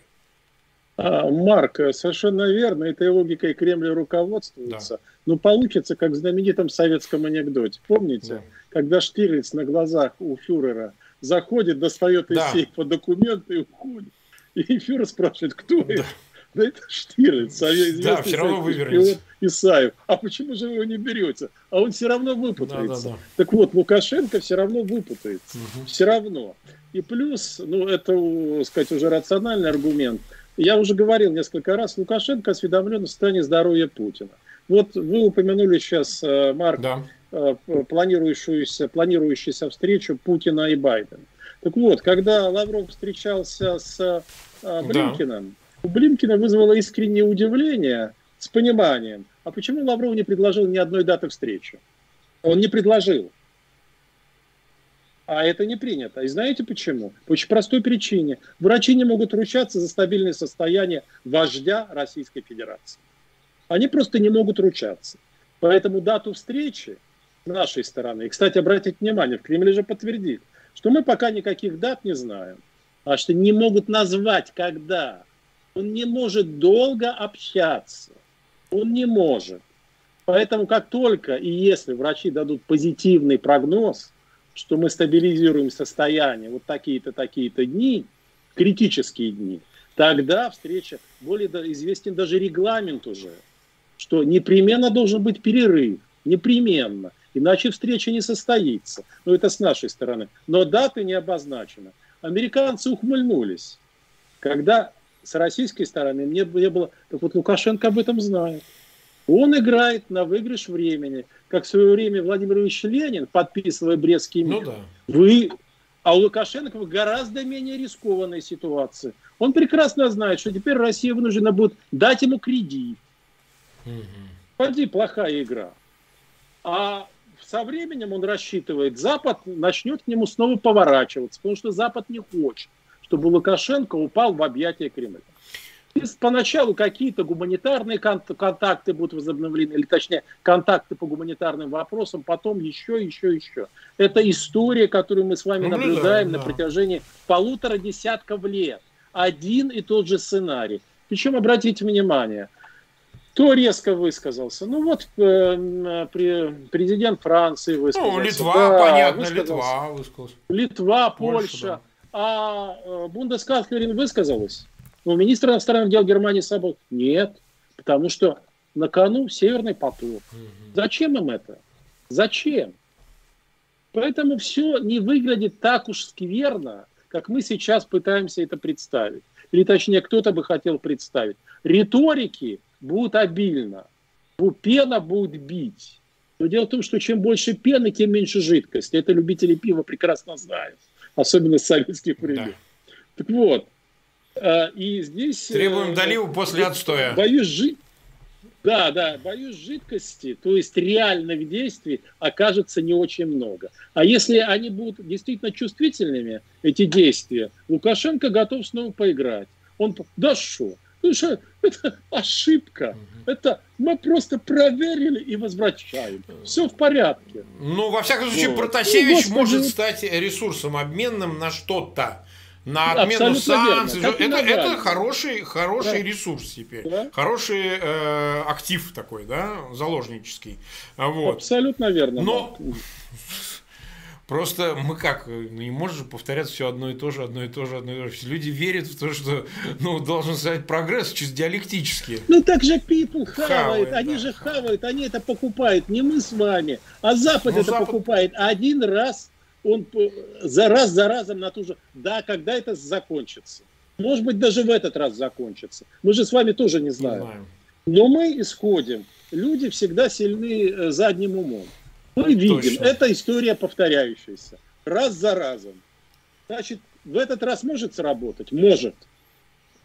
А, Марк, совершенно верно, этой логикой Кремль руководствуется. Да. Но получится, как в знаменитом советском анекдоте. Помните, да. когда Штирлиц на глазах у фюрера заходит, достает из да. сейфа документы и уходит. И фюрер спрашивает, кто да. это? Да это Штирлиц, известный да, все равно вывернется. Исаев. А почему же вы его не берете? А он все равно выпутается. Да, да, да. Так вот, Лукашенко все равно выпутается. Угу. Все равно. И плюс, ну, это, сказать, уже рациональный аргумент. Я уже говорил несколько раз, Лукашенко осведомлен о состоянии здоровья Путина. Вот вы упомянули сейчас, э, Марк, да. Э, планирующуюся, планирующуюся встречу Путина и Байдена. Так вот, когда Лавров встречался с э, Блинкиным, да. у Блинкина вызвало искреннее удивление с пониманием, а почему Лавров не предложил ни одной даты встречи? Он не предложил. А это не принято. И знаете почему? По очень простой причине. Врачи не могут ручаться за стабильное состояние вождя Российской Федерации. Они просто не могут ручаться. Поэтому дату встречи нашей стороны, и, кстати, обратите внимание, в Кремле же подтвердили, что мы пока никаких дат не знаем, а что не могут назвать, когда. Он не может долго общаться. Он не может. Поэтому как только и если врачи дадут позитивный прогноз – что мы стабилизируем состояние вот такие-то, такие-то дни, критические дни, тогда встреча, более известен даже регламент уже, что непременно должен быть перерыв, непременно, иначе встреча не состоится. Ну, это с нашей стороны. Но даты не обозначены. Американцы ухмыльнулись, когда с российской стороны мне не было... Так вот Лукашенко об этом знает. Он играет на выигрыш времени. Как в свое время Владимир Ильич Ленин, подписывая Брестский мир. Ну да. Вы... А у Лукашенко в гораздо менее рискованной ситуации. Он прекрасно знает, что теперь Россия вынуждена будет дать ему кредит. Пойди, плохая игра. А со временем он рассчитывает, Запад начнет к нему снова поворачиваться, потому что Запад не хочет, чтобы Лукашенко упал в объятия Кремля. И поначалу какие-то гуманитарные контакты будут возобновлены, или точнее контакты по гуманитарным вопросам, потом еще, еще, еще. Это история, которую мы с вами ну, наблюдаем да, на протяжении полутора десятков лет. Один и тот же сценарий. Причем, обратите внимание, кто резко высказался? Ну вот э, президент Франции высказался. Ну, Литва, да, понятно, высказался. Литва высказался. Литва, Польша. Польша да. А э, Бундесканцлерин высказалась? Ну, министр иностранных дел Германии собой. Нет, потому что на кону Северный поток. Угу. Зачем им это? Зачем? Поэтому все не выглядит так уж скверно, как мы сейчас пытаемся это представить. Или точнее, кто-то бы хотел представить. Риторики будет обильно. Пена будет бить. Но дело в том, что чем больше пены, тем меньше жидкости. Это любители пива прекрасно знают. Особенно с советских времен. Да. Так вот. А, и здесь... Э, Требуем доливу после отстоя. Боюсь жить. Да, да, боюсь жидкости, то есть реальных действий окажется не очень много. А если они будут действительно чувствительными, эти действия, Лукашенко готов снова поиграть. Он, да что, Потому что это ошибка. Это мы просто проверили и возвращаем. Все в порядке. Ну, во всяком случае, вот. Протасевич ну, может стать ресурсом обменным на что-то. На отмену санкций. Это, это хороший, хороший да. ресурс теперь. Да. Хороший э, актив такой, да, заложнический. Вот. Абсолютно верно. Но Просто мы как, ну, не можешь же повторяться все одно и то же, одно и то же, одно и то же. Люди верят в то, что ну, должен стать прогресс чисто диалектически. Ну так же people хавает, хавает они да, же хавают, они это покупают, не мы с вами, а Запад ну, это Запад... покупает один раз, он за раз за разом на ту же, да, когда это закончится. Может быть, даже в этот раз закончится. Мы же с вами тоже не знаем. Не знаем. Но мы исходим. Люди всегда сильны э, задним умом. Мы видим, Точно. это история повторяющаяся. Раз за разом. Значит, в этот раз может сработать? Может.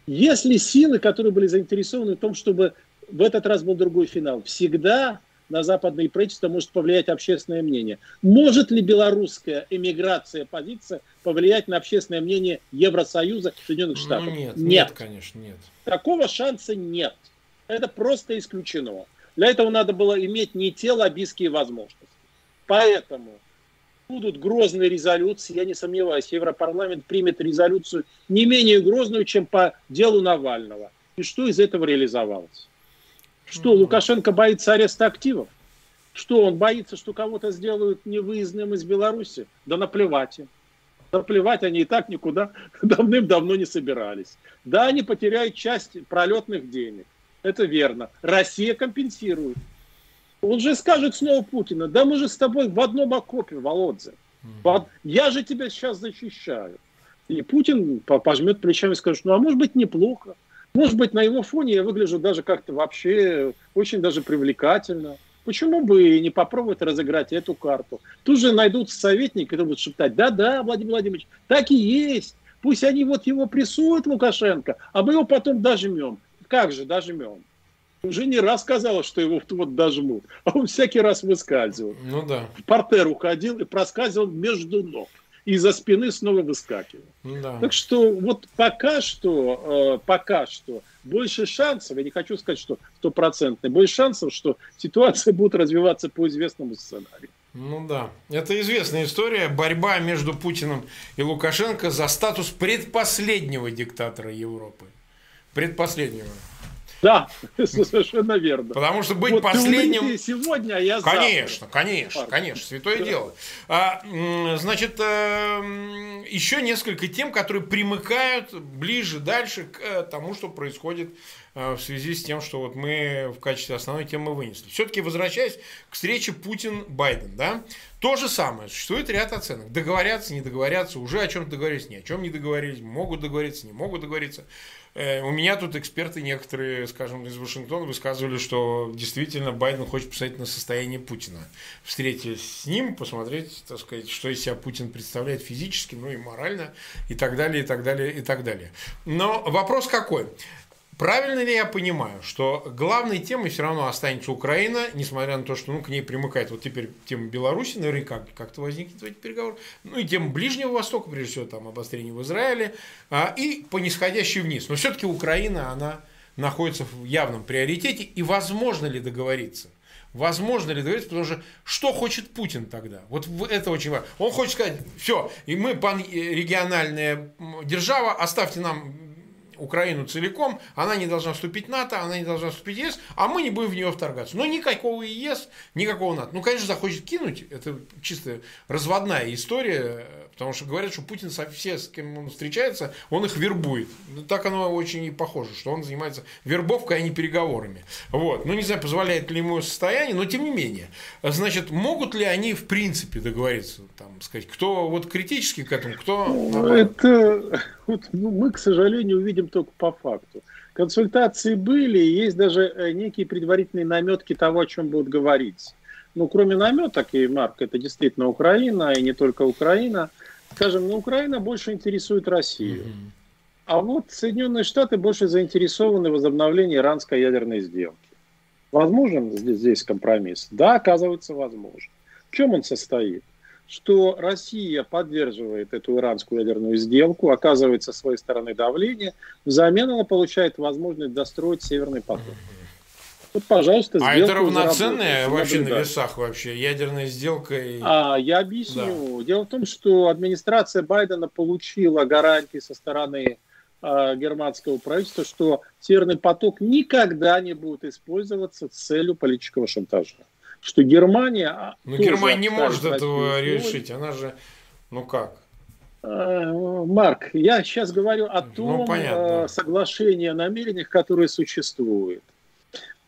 Если силы, которые были заинтересованы в том, чтобы в этот раз был другой финал, всегда на западные правительства может повлиять общественное мнение. Может ли белорусская эмиграция, позиция повлиять на общественное мнение Евросоюза, Соединенных ну, Штатов? Ну, нет, нет, нет, конечно, нет. Такого шанса нет. Это просто исключено. Для этого надо было иметь не те лоббистские возможности. Поэтому будут грозные резолюции, я не сомневаюсь, Европарламент примет резолюцию не менее грозную, чем по делу Навального. И что из этого реализовалось? Что, Лукашенко боится ареста активов? Что, он боится, что кого-то сделают невыездным из Беларуси? Да наплевать им. Наплевать они и так никуда (laughs) давным-давно не собирались. Да, они потеряют часть пролетных денег. Это верно. Россия компенсирует. Он же скажет снова Путина, да мы же с тобой в одном окопе, Володя. Я же тебя сейчас защищаю. И Путин пожмет плечами и скажет, ну а может быть неплохо. Может быть на его фоне я выгляжу даже как-то вообще очень даже привлекательно. Почему бы не попробовать разыграть эту карту? Тут же найдутся советники, которые будут шептать, да-да, Владимир Владимирович, так и есть. Пусть они вот его прессуют, Лукашенко, а мы его потом дожмем. Как же дожмем? Уже не раз сказала, что его вот дожмут, а он всякий раз выскальзывал. Ну да. В портер уходил и проскальзывал между ног. И за спины снова выскакивал. Да. Так что вот пока что, э, пока что больше шансов, я не хочу сказать, что стопроцентный, больше шансов, что ситуация будет развиваться по известному сценарию. Ну да, это известная история. Борьба между Путиным и Лукашенко за статус предпоследнего диктатора Европы. Предпоследнего. Да, (laughs) совершенно верно. Потому что быть вот последним... сегодня, а я Конечно, завтра. конечно, Парк. конечно, святое да. дело. А, значит, э, еще несколько тем, которые примыкают ближе, дальше к э, тому, что происходит э, в связи с тем, что вот мы в качестве основной темы вынесли. Все-таки возвращаясь к встрече Путин-Байден, да, то же самое. Существует ряд оценок. Договорятся, не договорятся, уже о чем договорились, ни о чем не договорились, могут договориться, не могут договориться. Э, у меня тут эксперты некоторые, скажем, из Вашингтона высказывали, что действительно Байден хочет посмотреть на состояние Путина. Встретиться с ним, посмотреть, так сказать, что из себя Путин представляет физически, ну и морально, и так далее, и так далее, и так далее. Но вопрос какой? Правильно ли я понимаю, что главной темой все равно останется Украина, несмотря на то, что ну, к ней примыкает вот теперь тема Беларуси, наверняка как-то возникнет в этих переговорах, ну и тема Ближнего Востока, прежде всего там обострение в Израиле, а, и по нисходящей вниз. Но все-таки Украина, она находится в явном приоритете, и возможно ли договориться? Возможно ли договориться, потому что что хочет Путин тогда? Вот это очень важно. Он хочет сказать, все, и мы региональная держава, оставьте нам Украину целиком, она не должна вступить в НАТО, она не должна вступить в ЕС, а мы не будем в нее вторгаться. Но никакого ЕС, никакого НАТО. Ну, конечно, захочет кинуть, это чисто разводная история, потому что говорят, что Путин со все, с кем он встречается, он их вербует. Ну, так оно очень и похоже, что он занимается вербовкой, а не переговорами. Вот. Ну, не знаю, позволяет ли ему состояние, но тем не менее. Значит, могут ли они в принципе договориться, там, сказать, кто вот критически к этому, кто... Это вот, ну, мы, к сожалению, увидим только по факту. Консультации были, есть даже э, некие предварительные наметки того, о чем будут говорить. Ну, кроме наметок, и, Марк, это действительно Украина, и не только Украина. Скажем, ну, Украина больше интересует Россию. А вот Соединенные Штаты больше заинтересованы в возобновлении иранской ядерной сделки. Возможен здесь, здесь компромисс? Да, оказывается, возможен. В чем он состоит? что Россия поддерживает эту иранскую ядерную сделку, оказывает со своей стороны давление, взамен она получает возможность достроить Северный поток. Вот, пожалуйста, А это равноценная вообще на весах вообще ядерная сделка? И... А, я объясню. Да. Дело в том, что администрация Байдена получила гарантии со стороны э, германского правительства, что Северный поток никогда не будет использоваться с целью политического шантажа что Германия... А, ну, Германия не может этого решить, она же, ну как? Э, Марк, я сейчас говорю о ну, том ну, соглашении о намерениях, которое существует.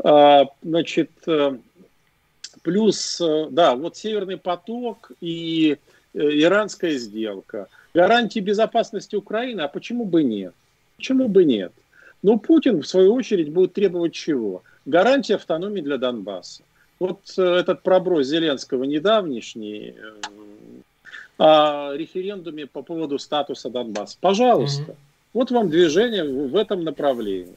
А, значит, э, плюс, да, вот Северный поток и иранская сделка. Гарантии безопасности Украины, а почему бы нет? Почему бы нет? Но Путин, в свою очередь, будет требовать чего? Гарантии автономии для Донбасса. Вот э, этот проброс Зеленского недавнешний э, о референдуме по поводу статуса Донбасса. Пожалуйста. Угу. Вот вам движение в этом направлении.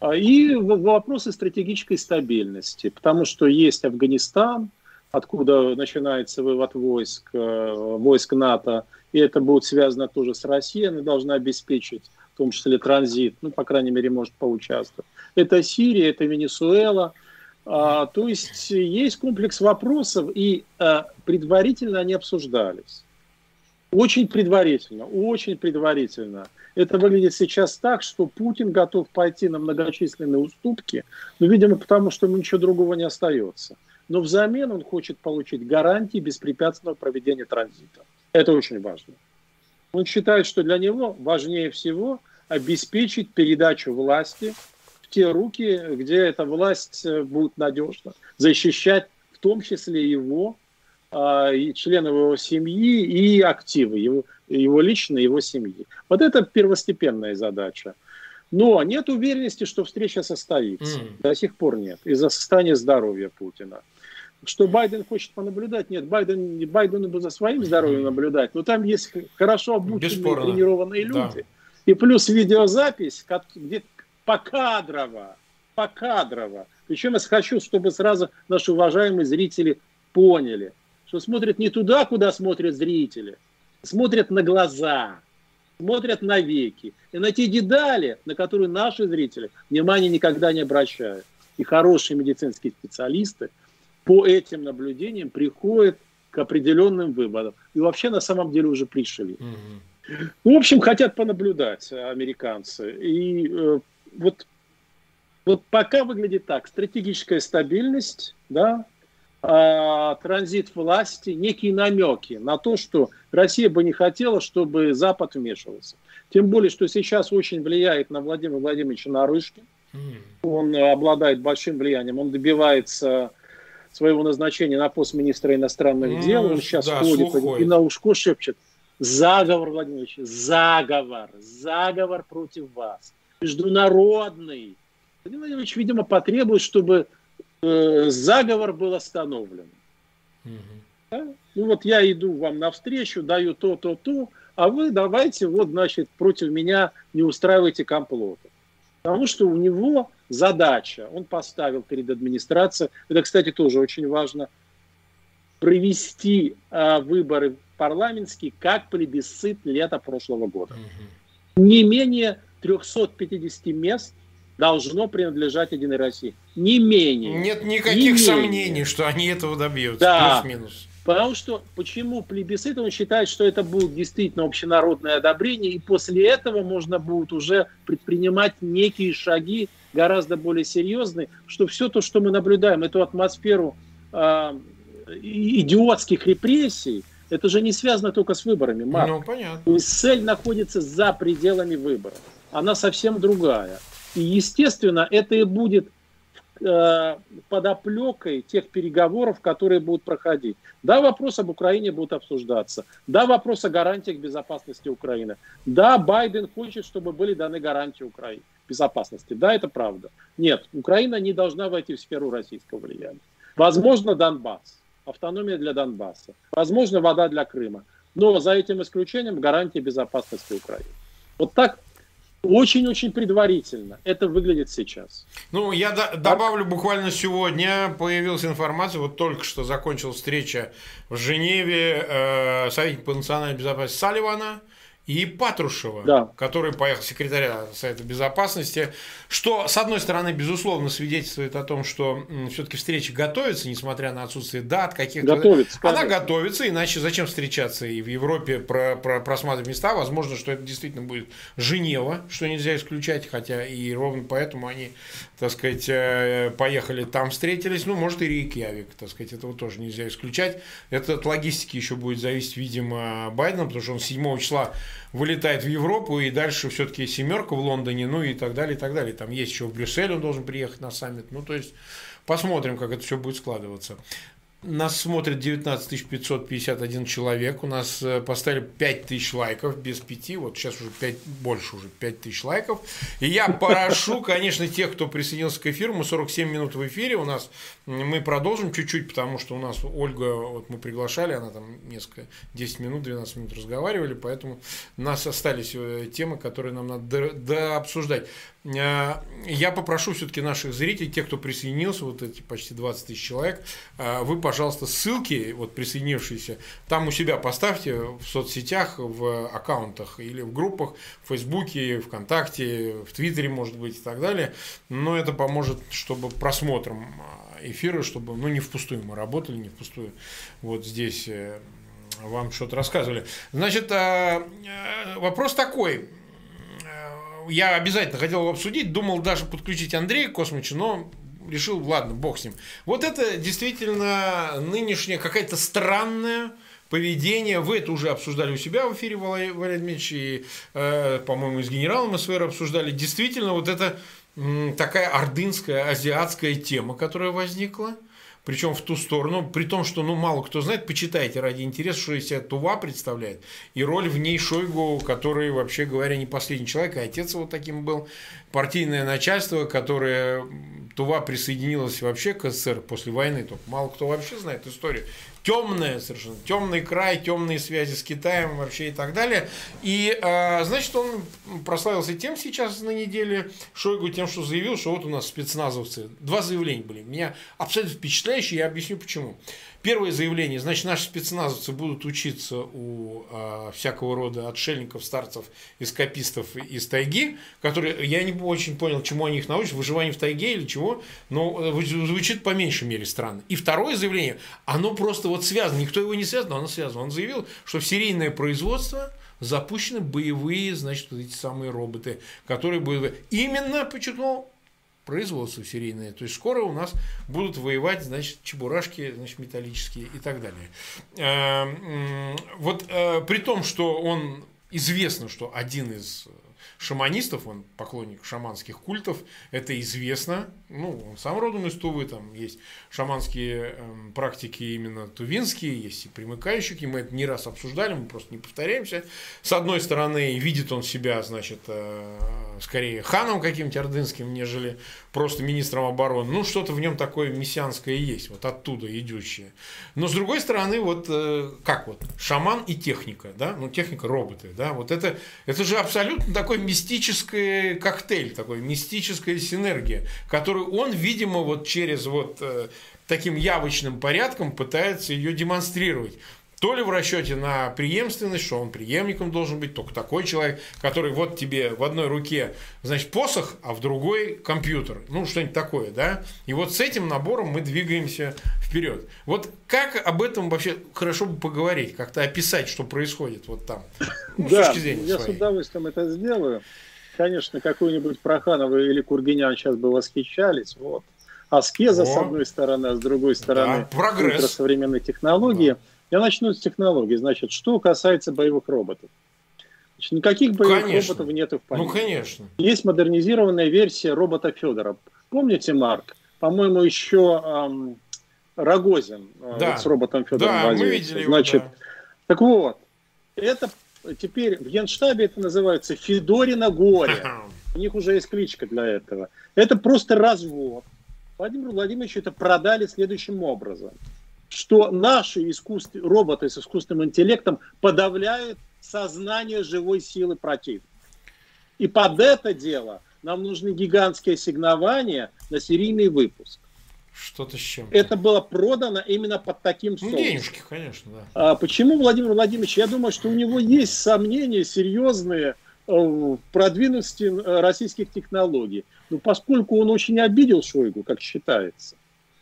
А, и вопросы стратегической стабильности, потому что есть Афганистан, откуда начинается вывод войск, э, войск НАТО, и это будет связано тоже с Россией, она должна обеспечить в том числе транзит, ну, по крайней мере, может поучаствовать. Это Сирия, это Венесуэла – а, то есть есть комплекс вопросов, и а, предварительно они обсуждались. Очень предварительно, очень предварительно. Это выглядит сейчас так, что Путин готов пойти на многочисленные уступки, но, видимо, потому что ему ничего другого не остается. Но взамен он хочет получить гарантии беспрепятственного проведения транзита. Это очень важно. Он считает, что для него важнее всего обеспечить передачу власти те руки, где эта власть э, будет надежно защищать в том числе его, и членов его семьи и активы, его, его личной, его семьи. Вот это первостепенная задача. Но нет уверенности, что встреча состоится. Mm. До сих пор нет. Из-за состояния здоровья Путина. Что Байден хочет понаблюдать? Нет, Байден, Байдену бы за своим здоровьем наблюдать. Но там есть хорошо обученные, Бесспорно. тренированные люди. Да. И плюс видеозапись, где покадрово, покадрово. Причем я хочу, чтобы сразу наши уважаемые зрители поняли, что смотрят не туда, куда смотрят зрители, смотрят на глаза, смотрят на веки и на те детали, на которые наши зрители внимания никогда не обращают. И хорошие медицинские специалисты по этим наблюдениям приходят к определенным выводам. И вообще на самом деле уже пришли. Ну, в общем, хотят понаблюдать американцы. И э, вот, Вот пока выглядит так. Стратегическая стабильность, да, а, транзит власти, некие намеки на то, что Россия бы не хотела, чтобы Запад вмешивался. Тем более, что сейчас очень влияет на Владимира Владимировича Нарышкин. Он обладает большим влиянием, он добивается своего назначения на пост министра иностранных ну, дел. Он сейчас да, ходит и на ушко шепчет. Заговор, Владимир Владимирович, заговор, заговор против вас. Международный. Владимир Владимирович, видимо, потребует, чтобы э, заговор был остановлен. Угу. Да? Ну вот я иду вам навстречу, даю то, то, то, а вы давайте вот, значит, против меня не устраивайте комплоты. Потому что у него задача, он поставил перед администрацией, это, кстати, тоже очень важно, провести э, выборы парламентские как плебисцит лета прошлого года. Угу. Не менее 350 мест должно принадлежать Единой России. Не менее. Нет никаких не сомнений, менее. что они этого добьются. Да. Плюс-минус. Потому что, почему плебисцит, он считает, что это будет действительно общенародное одобрение, и после этого можно будет уже предпринимать некие шаги, гораздо более серьезные, что все то, что мы наблюдаем, эту атмосферу э, идиотских репрессий, это же не связано только с выборами, Марк. Ну, понятно. То есть цель находится за пределами выборов. Она совсем другая. И, естественно, это и будет подоплекой тех переговоров, которые будут проходить. Да, вопрос об Украине будет обсуждаться. Да, вопрос о гарантиях безопасности Украины. Да, Байден хочет, чтобы были даны гарантии Украине безопасности. Да, это правда. Нет, Украина не должна войти в сферу российского влияния. Возможно, Донбасс. Автономия для Донбасса. Возможно, вода для Крыма. Но за этим исключением гарантии безопасности Украины. Вот так очень-очень предварительно. Это выглядит сейчас. Ну, я до- добавлю, буквально сегодня появилась информация, вот только что закончилась встреча в Женеве э, советник по национальной безопасности Салливана и Патрушева, да. который поехал секретаря Совета Безопасности, что, с одной стороны, безусловно, свидетельствует о том, что все-таки встреча готовится, несмотря на отсутствие дат каких-то. Готовится. Она готовится, иначе зачем встречаться и в Европе про, про, просматривать места? Возможно, что это действительно будет Женева, что нельзя исключать, хотя и ровно поэтому они, так сказать, э, поехали там встретились. Ну, может, и Рейкьявик, так сказать, этого тоже нельзя исключать. Это от логистики еще будет зависеть, видимо, Байдена, потому что он 7 числа вылетает в Европу, и дальше все-таки семерка в Лондоне, ну и так далее, и так далее. Там есть еще в Брюссель, он должен приехать на саммит. Ну, то есть, посмотрим, как это все будет складываться. Нас смотрит 19 551 человек. У нас э, поставили 5 тысяч лайков без 5. Вот сейчас уже 5, больше уже 5 тысяч лайков. И я прошу, (laughs) конечно, тех, кто присоединился к эфиру. Мы 47 минут в эфире. У нас мы продолжим чуть-чуть, потому что у нас Ольга, вот мы приглашали, она там несколько, 10 минут, 12 минут разговаривали, поэтому у нас остались э, темы, которые нам надо дообсуждать. Э, я попрошу все-таки наших зрителей, тех, кто присоединился, вот эти почти 20 тысяч человек, вы, пожалуйста, ссылки, вот присоединившиеся, там у себя поставьте в соцсетях, в аккаунтах или в группах, в Фейсбуке, ВКонтакте, в Твиттере, может быть, и так далее. Но это поможет, чтобы просмотром э, эфира, чтобы, ну, не впустую мы работали, не впустую вот здесь вам что-то рассказывали. Значит, вопрос такой я обязательно хотел его обсудить, думал даже подключить Андрея Космича, но решил, ладно, бог с ним. Вот это действительно нынешняя какая-то странная поведение. Вы это уже обсуждали у себя в эфире, Валерий Дмитриевич, и, э, по-моему, с генералом СВР обсуждали. Действительно, вот это такая ордынская, азиатская тема, которая возникла – причем в ту сторону, при том, что ну, мало кто знает, почитайте ради интереса, что из себя Тува представляет, и роль в ней Шойгу, который, вообще говоря, не последний человек, а отец вот таким был, партийное начальство, которое Тува присоединилось вообще к СССР после войны, только мало кто вообще знает историю темная совершенно, темный край, темные связи с Китаем вообще и так далее. И, э, значит, он прославился тем сейчас на неделе, Шойгу тем, что заявил, что вот у нас спецназовцы. Два заявления были. Меня абсолютно впечатляющие, я объясню почему. Первое заявление, значит, наши спецназовцы будут учиться у э, всякого рода отшельников, старцев, эскапистов из тайги, которые, я не очень понял, чему они их научат, выживанию в тайге или чего, но э, звучит по меньшей мере странно. И второе заявление, оно просто вот связано, никто его не связан, но оно связано. Он заявил, что в серийное производство запущены боевые, значит, вот эти самые роботы, которые были именно, подчеркнул, производство серийное. То есть скоро у нас будут воевать, значит, чебурашки, значит, металлические и так далее. Э, вот э, при том, что он известно, что один из шаманистов, он поклонник шаманских культов, это известно. Ну, он сам родом из Тувы, там есть шаманские э, практики именно тувинские, есть и примыкающие к ним, мы это не раз обсуждали, мы просто не повторяемся. С одной стороны, видит он себя, значит, э, скорее ханом каким-нибудь ордынским, нежели просто министром обороны. Ну, что-то в нем такое мессианское есть, вот оттуда идущее. Но с другой стороны, вот э, как вот, шаман и техника, да, ну, техника роботы, да, вот это, это же абсолютно такой мистический коктейль, такой мистическая синергия, которую он, видимо, вот через вот э, таким явочным порядком пытается ее демонстрировать. То ли в расчете на преемственность, что он преемником должен быть, только такой человек, который вот тебе в одной руке, значит, посох, а в другой компьютер. Ну, что-нибудь такое, да? И вот с этим набором мы двигаемся вперед. Вот как об этом вообще хорошо бы поговорить, как-то описать, что происходит вот там? Ну, да, с точки зрения я своей. с удовольствием это сделаю. Конечно, какой-нибудь Проханов или Кургинян сейчас бы восхищались. Вот. Аскеза, О, с одной стороны, а с другой стороны, да, прогресс. современной технологии. Да. Я начну с технологий. Значит, что касается боевых роботов. Значит, никаких боевых конечно. роботов нету в памяти. Ну, конечно. Есть модернизированная версия робота Федора. Помните, Марк? По-моему, еще эм, Рогозин э, да. с роботом Федором да, возился. мы видели Значит, его, да. так вот, это теперь в Генштабе это называется Федорина горе. (laughs) У них уже есть кличка для этого. Это просто развод. Владимир Владимирович это продали следующим образом что наши искусств... роботы с искусственным интеллектом подавляют сознание живой силы противника. И под это дело нам нужны гигантские ассигнования на серийный выпуск. Что-то с чем? -то. Это было продано именно под таким соусом. Ну, денежки, конечно, да. А почему Владимир Владимирович? Я думаю, что у него есть сомнения серьезные э, в продвинутости э, российских технологий. Но поскольку он очень обидел Шойгу, как считается,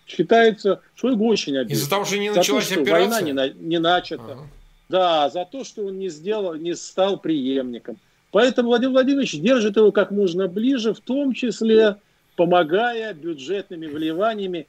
считается, Шойгу очень обидно. Из-за того, что не началась за то, что операция? Война не, не начата. Ага. Да, за то, что он не сделал, не стал преемником. Поэтому Владимир Владимирович держит его как можно ближе, в том числе помогая бюджетными вливаниями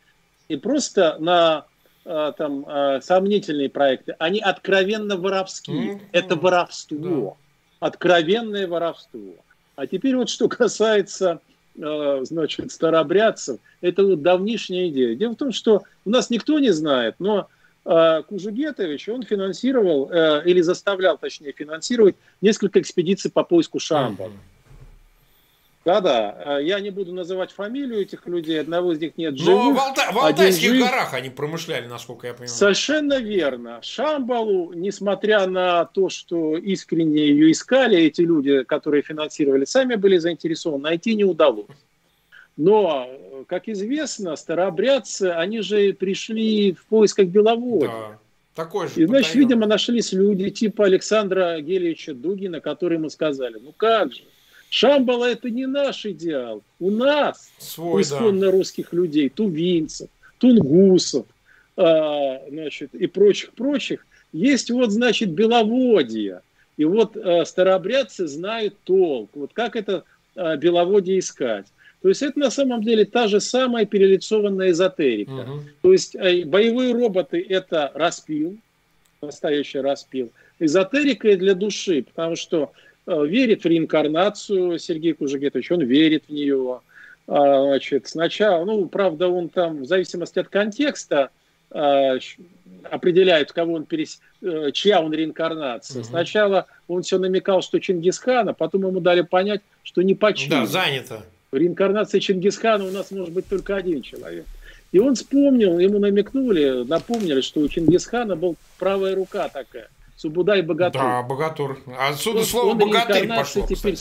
и просто на а, там а, сомнительные проекты. Они откровенно воровские. Mm-hmm. Это воровство. Да. Откровенное воровство. А теперь вот что касается Э, значит, старобрядцев, это вот давнишняя идея. Дело в том, что у нас никто не знает, но э, Кужугетович, он финансировал, э, или заставлял, точнее, финансировать несколько экспедиций по поиску Шамбала. Да-да, э, я не буду называть фамилию этих людей, одного из них нет живых. Но в, Алта... в Алтайских жив... горах они промышляли, насколько я понимаю. Совершенно верно. Шамбалу, несмотря на то, что искренне ее искали, эти люди, которые финансировали, сами были заинтересованы, найти не удалось. Но, как известно, старообрядцы, они же пришли в поисках Беловодья. Да. Такой же и, значит, видимо, нашлись люди типа Александра Гелевича Дугина, которые ему сказали, ну как же, Шамбала это не наш идеал. У нас, Свой, исконно да. русских людей, тувинцев, тунгусов, а, значит, и прочих-прочих, есть вот, значит, беловодье. И вот а, старообрядцы знают толк. Вот как это а, беловодье искать. То есть это на самом деле та же самая перелицованная эзотерика. Угу. То есть э, боевые роботы это распил, настоящий распил. Эзотерика для души, потому что верит в реинкарнацию Сергей Кужегетович, он верит в нее. А, значит, сначала, ну, правда, он там, в зависимости от контекста, а, определяет, кого он перес... Э, чья он реинкарнация. Угу. Сначала он все намекал, что Чингисхана, потом ему дали понять, что не почти. Да, занято. В реинкарнации Чингисхана у нас может быть только один человек. И он вспомнил, ему намекнули, напомнили, что у Чингисхана был правая рука такая. Субудай Богатур. Да, Богатур. Отсюда слово богатырь пошло, теперь...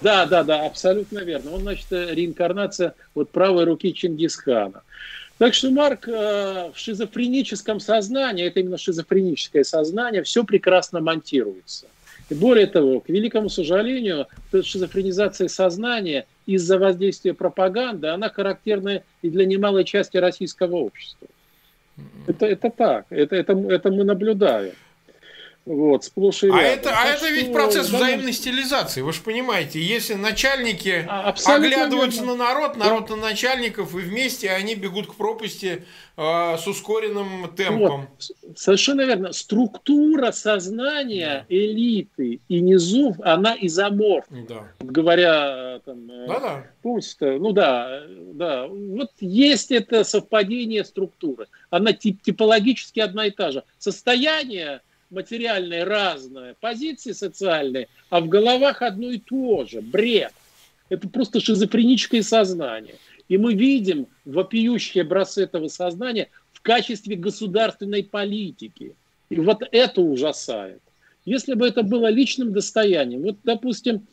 Да, да, да, абсолютно верно. Он, значит, реинкарнация вот правой руки Чингисхана. Так что, Марк, э, в шизофреническом сознании, это именно шизофреническое сознание, все прекрасно монтируется. И более того, к великому сожалению, шизофренизация сознания из-за воздействия пропаганды, она характерна и для немалой части российского общества. Это, это так, это, это, это мы наблюдаем. Вот, сплошь и а рядом. Это, а это ведь процесс взаимной стилизации. Вы же понимаете, если начальники а, оглядываются верно. на народ, народ да. на начальников, и вместе они бегут к пропасти э, с ускоренным темпом. Вот, совершенно верно. Структура сознания да. элиты и низов, она изоморфна. Да. Говоря там... Э, Да-да. Помните, ну да, да. Вот есть это совпадение структуры. Она тип, типологически одна и та же. Состояние материальное разное, позиции социальные, а в головах одно и то же, бред. Это просто шизофреническое сознание. И мы видим вопиющие образцы этого сознания в качестве государственной политики. И вот это ужасает. Если бы это было личным достоянием, вот, допустим,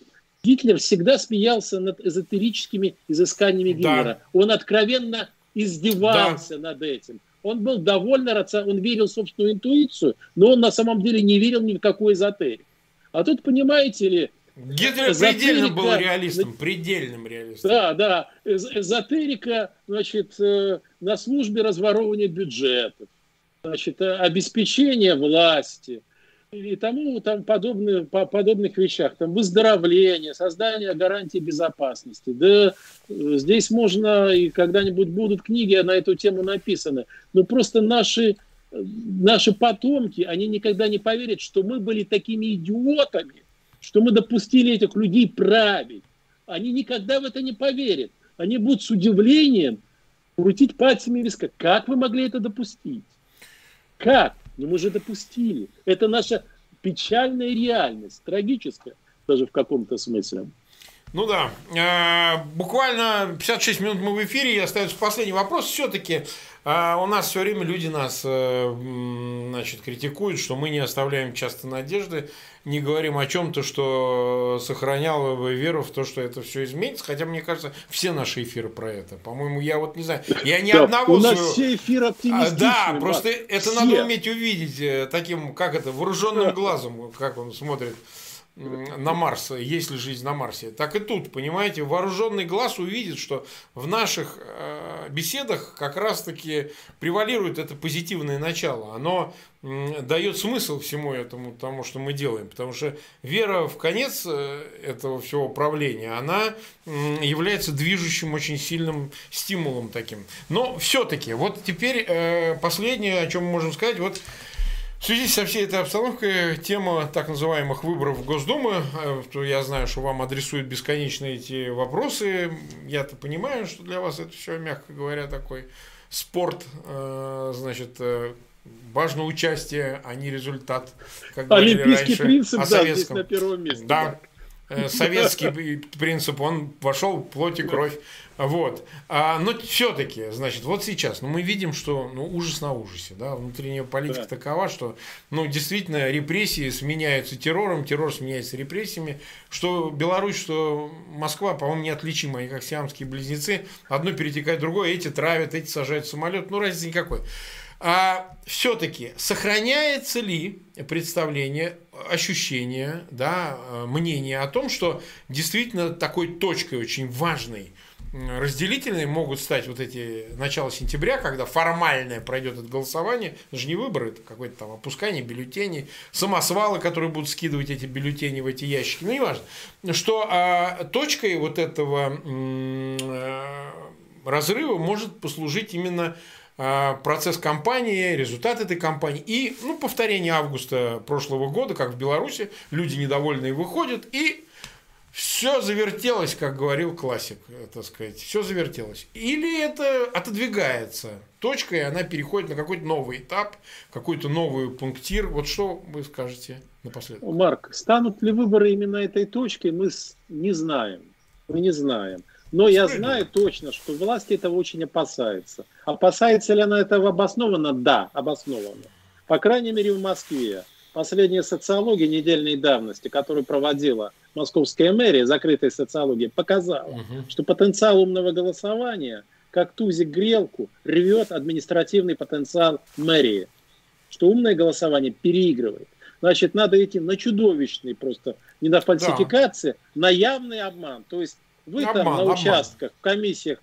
Гитлер всегда смеялся над эзотерическими изысканиями Гитлера. Да. Он откровенно издевался да. над этим. Он был довольно рационален, он верил в собственную интуицию, но он на самом деле не верил ни в какой эзотерик. А тут, понимаете ли, Гитлер предельно был реалистом, предельным реалистом. Да, да. Эзотерика, значит, э, на службе разворовывания бюджетов, значит, э, обеспечения власти, и тому там подобные, по подобных вещах, там выздоровление, создание гарантии безопасности. Да здесь можно, и когда-нибудь будут книги на эту тему написаны, но просто наши, наши потомки, они никогда не поверят, что мы были такими идиотами, что мы допустили этих людей править. Они никогда в это не поверят. Они будут с удивлением крутить пальцами виска. Как вы могли это допустить? Как? Но мы же допустили. Это наша печальная реальность, трагическая даже в каком-то смысле. Ну да, э, буквально 56 минут мы в эфире, и остается последний вопрос. Все-таки э, у нас все время люди нас э, значит, критикуют, что мы не оставляем часто надежды, не говорим о чем-то, что сохраняло бы веру в то, что это все изменится. Хотя, мне кажется, все наши эфиры про это. По-моему, я вот не знаю. Я ни да, одного... У нас своего... все эфиры оптимистичные. Да, просто это все. надо уметь увидеть таким, как это, вооруженным глазом, как он смотрит на Марс, есть ли жизнь на Марсе, так и тут, понимаете, вооруженный глаз увидит, что в наших э, беседах как раз-таки превалирует это позитивное начало. Оно дает смысл всему этому, тому, что мы делаем. Потому что вера в конец э, этого всего управления, она является движущим очень сильным стимулом таким. Но все-таки, вот теперь э, последнее, о чем мы можем сказать, вот в связи со всей этой обстановкой тема так называемых выборов в Госдуму, э, я знаю, что вам адресуют бесконечные эти вопросы. Я-то понимаю, что для вас это все, мягко говоря, такой спорт, э, значит, э, важно участие, а не результат. Как Олимпийский раньше, принцип, да, здесь на первом месте. Да, да. Советский принцип, он вошел плоть и кровь. Вот. А, но все-таки, значит, вот сейчас, ну, мы видим, что ну, ужас на ужасе, да, внутренняя политика да. такова, что, ну, действительно, репрессии сменяются террором, террор сменяется репрессиями, что Беларусь, что Москва, по-моему, неотличимы, они как сиамские близнецы, одно перетекает в другое, эти травят, эти сажают в самолет, ну, разницы никакой. А все-таки сохраняется ли представление, ощущение, да, мнение о том, что действительно такой точкой очень важной разделительные могут стать вот эти начало сентября, когда формальное пройдет это голосование, это же не выборы, это какое-то там опускание бюллетеней, самосвалы, которые будут скидывать эти бюллетени в эти ящики, ну, неважно, что а, точкой вот этого а, разрыва может послужить именно процесс кампании, результат этой кампании и ну, повторение августа прошлого года, как в Беларуси, люди недовольные выходят и все завертелось, как говорил классик, э, так сказать, все завертелось. Или это отодвигается точкой, и она переходит на какой-то новый этап, какой-то новый пунктир. Вот что вы скажете напоследок? Марк, станут ли выборы именно этой точки, мы не знаем. Мы не знаем. Но я знаю точно, что власть этого очень опасается. Опасается ли она этого обоснованно? Да, обоснованно. По крайней мере, в Москве. Последняя социология недельной давности, которую проводила московская мэрия, закрытая социология, показала, угу. что потенциал умного голосования, как тузик грелку, рвет административный потенциал мэрии. Что умное голосование переигрывает. Значит, надо идти на чудовищный просто, не на фальсификации, да. на явный обман. То есть вы обман, там на обман. участках, в комиссиях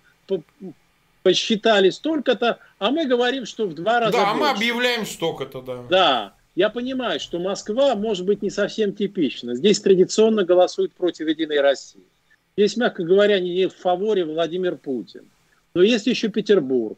посчитали столько-то, а мы говорим, что в два раза Да, больше. мы объявляем столько-то, да. Да, Я понимаю, что Москва может быть не совсем типична. Здесь традиционно голосуют против Единой России. Здесь, мягко говоря, не в фаворе Владимир Путин. Но есть еще Петербург,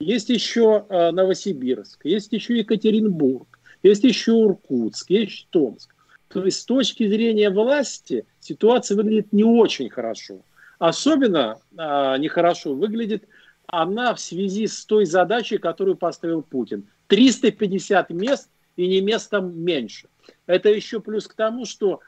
есть еще э, Новосибирск, есть еще Екатеринбург, есть еще Иркутск, есть Томск. То есть с точки зрения власти ситуация выглядит не очень хорошо. Особенно э, нехорошо выглядит она в связи с той задачей, которую поставил Путин. 350 мест и не местом меньше. Это еще плюс к тому, что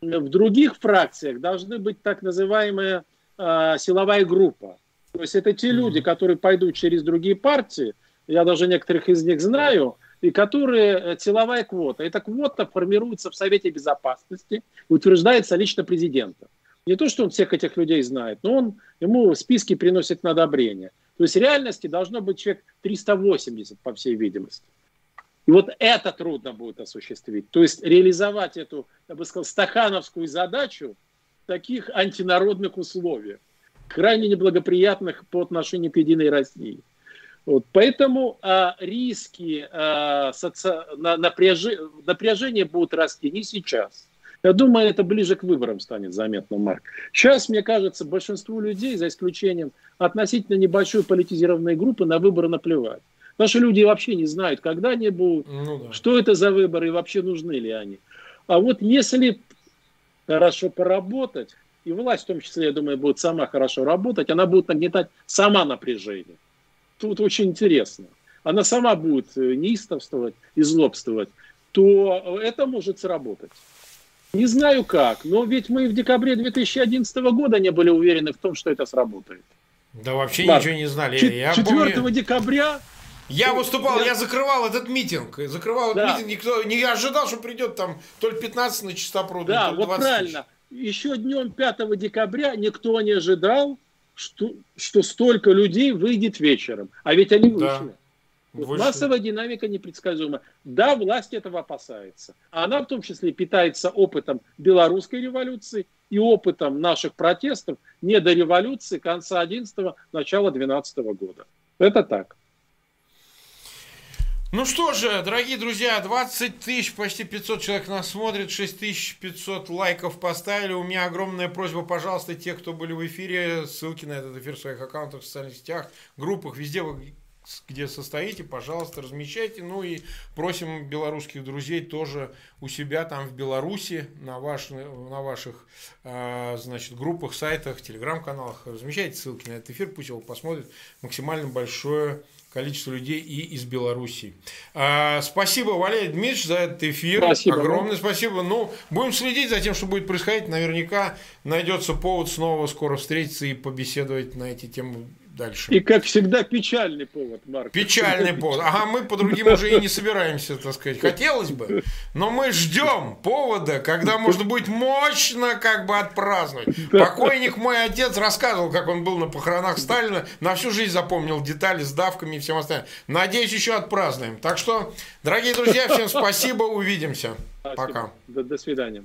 в других фракциях должны быть так называемая э, силовая группа. То есть это те люди, которые пойдут через другие партии, я даже некоторых из них знаю, и которые э, силовая квота. Эта квота формируется в Совете Безопасности и утверждается лично президентом. Не то, что он всех этих людей знает, но он ему списки приносит на одобрение. То есть в реальности должно быть человек 380, по всей видимости. И вот это трудно будет осуществить. То есть реализовать эту, я бы сказал, стахановскую задачу в таких антинародных условиях, крайне неблагоприятных по отношению к Единой России. Вот. Поэтому а, риски а, соци... на, напряжи... напряжения будут расти не сейчас. Я думаю, это ближе к выборам станет заметно, Марк. Сейчас, мне кажется, большинству людей, за исключением относительно небольшой политизированной группы, на выборы наплевать. Наши люди вообще не знают, когда они будут, ну, да. что это за выборы и вообще нужны ли они. А вот если хорошо поработать, и власть в том числе, я думаю, будет сама хорошо работать, она будет нагнетать сама напряжение. Тут очень интересно. Она сама будет э, неистовствовать и злобствовать, то это может сработать. Не знаю как, но ведь мы в декабре 2011 года не были уверены в том, что это сработает. Да вообще Марк, ничего не знали. 4 помню... декабря я выступал, я закрывал этот митинг. Закрывал да. этот митинг. Никто не ожидал, что придет там то ли 15 на чистопруду, да, то ли 20 вот правильно. Еще днем 5 декабря никто не ожидал, что, что столько людей выйдет вечером. А ведь они вышли. Да. Вот массовая динамика непредсказуема. Да, власть этого опасается. Она в том числе питается опытом белорусской революции и опытом наших протестов не до революции конца 11-го, начала 12 -го года. Это так. Ну что же, дорогие друзья, 20 тысяч, почти 500 человек нас смотрит, 6500 лайков поставили. У меня огромная просьба, пожалуйста, те, кто были в эфире, ссылки на этот эфир в своих аккаунтах, в социальных сетях, группах, везде вы где состоите, пожалуйста, размещайте. Ну и просим белорусских друзей тоже у себя там в Беларуси на, ваш, на ваших а, значит, группах, сайтах, телеграм-каналах. Размещайте ссылки на этот эфир, пусть его посмотрит максимально большое количество людей и из Беларуси. А, спасибо, Валерий Дмитриевич, за этот эфир. Спасибо. Огромное спасибо. Ну, будем следить за тем, что будет происходить. Наверняка найдется повод снова скоро встретиться и побеседовать на эти темы дальше. И, как всегда, печальный повод, Марк. Печальный повод. Ага, мы по другим уже и не собираемся, так сказать. Хотелось бы, но мы ждем повода, когда можно будет мощно как бы отпраздновать. Покойник мой отец рассказывал, как он был на похоронах Сталина, на всю жизнь запомнил детали с давками и всем остальным. Надеюсь, еще отпразднуем. Так что, дорогие друзья, всем спасибо, увидимся. Спасибо. Пока. До, до свидания.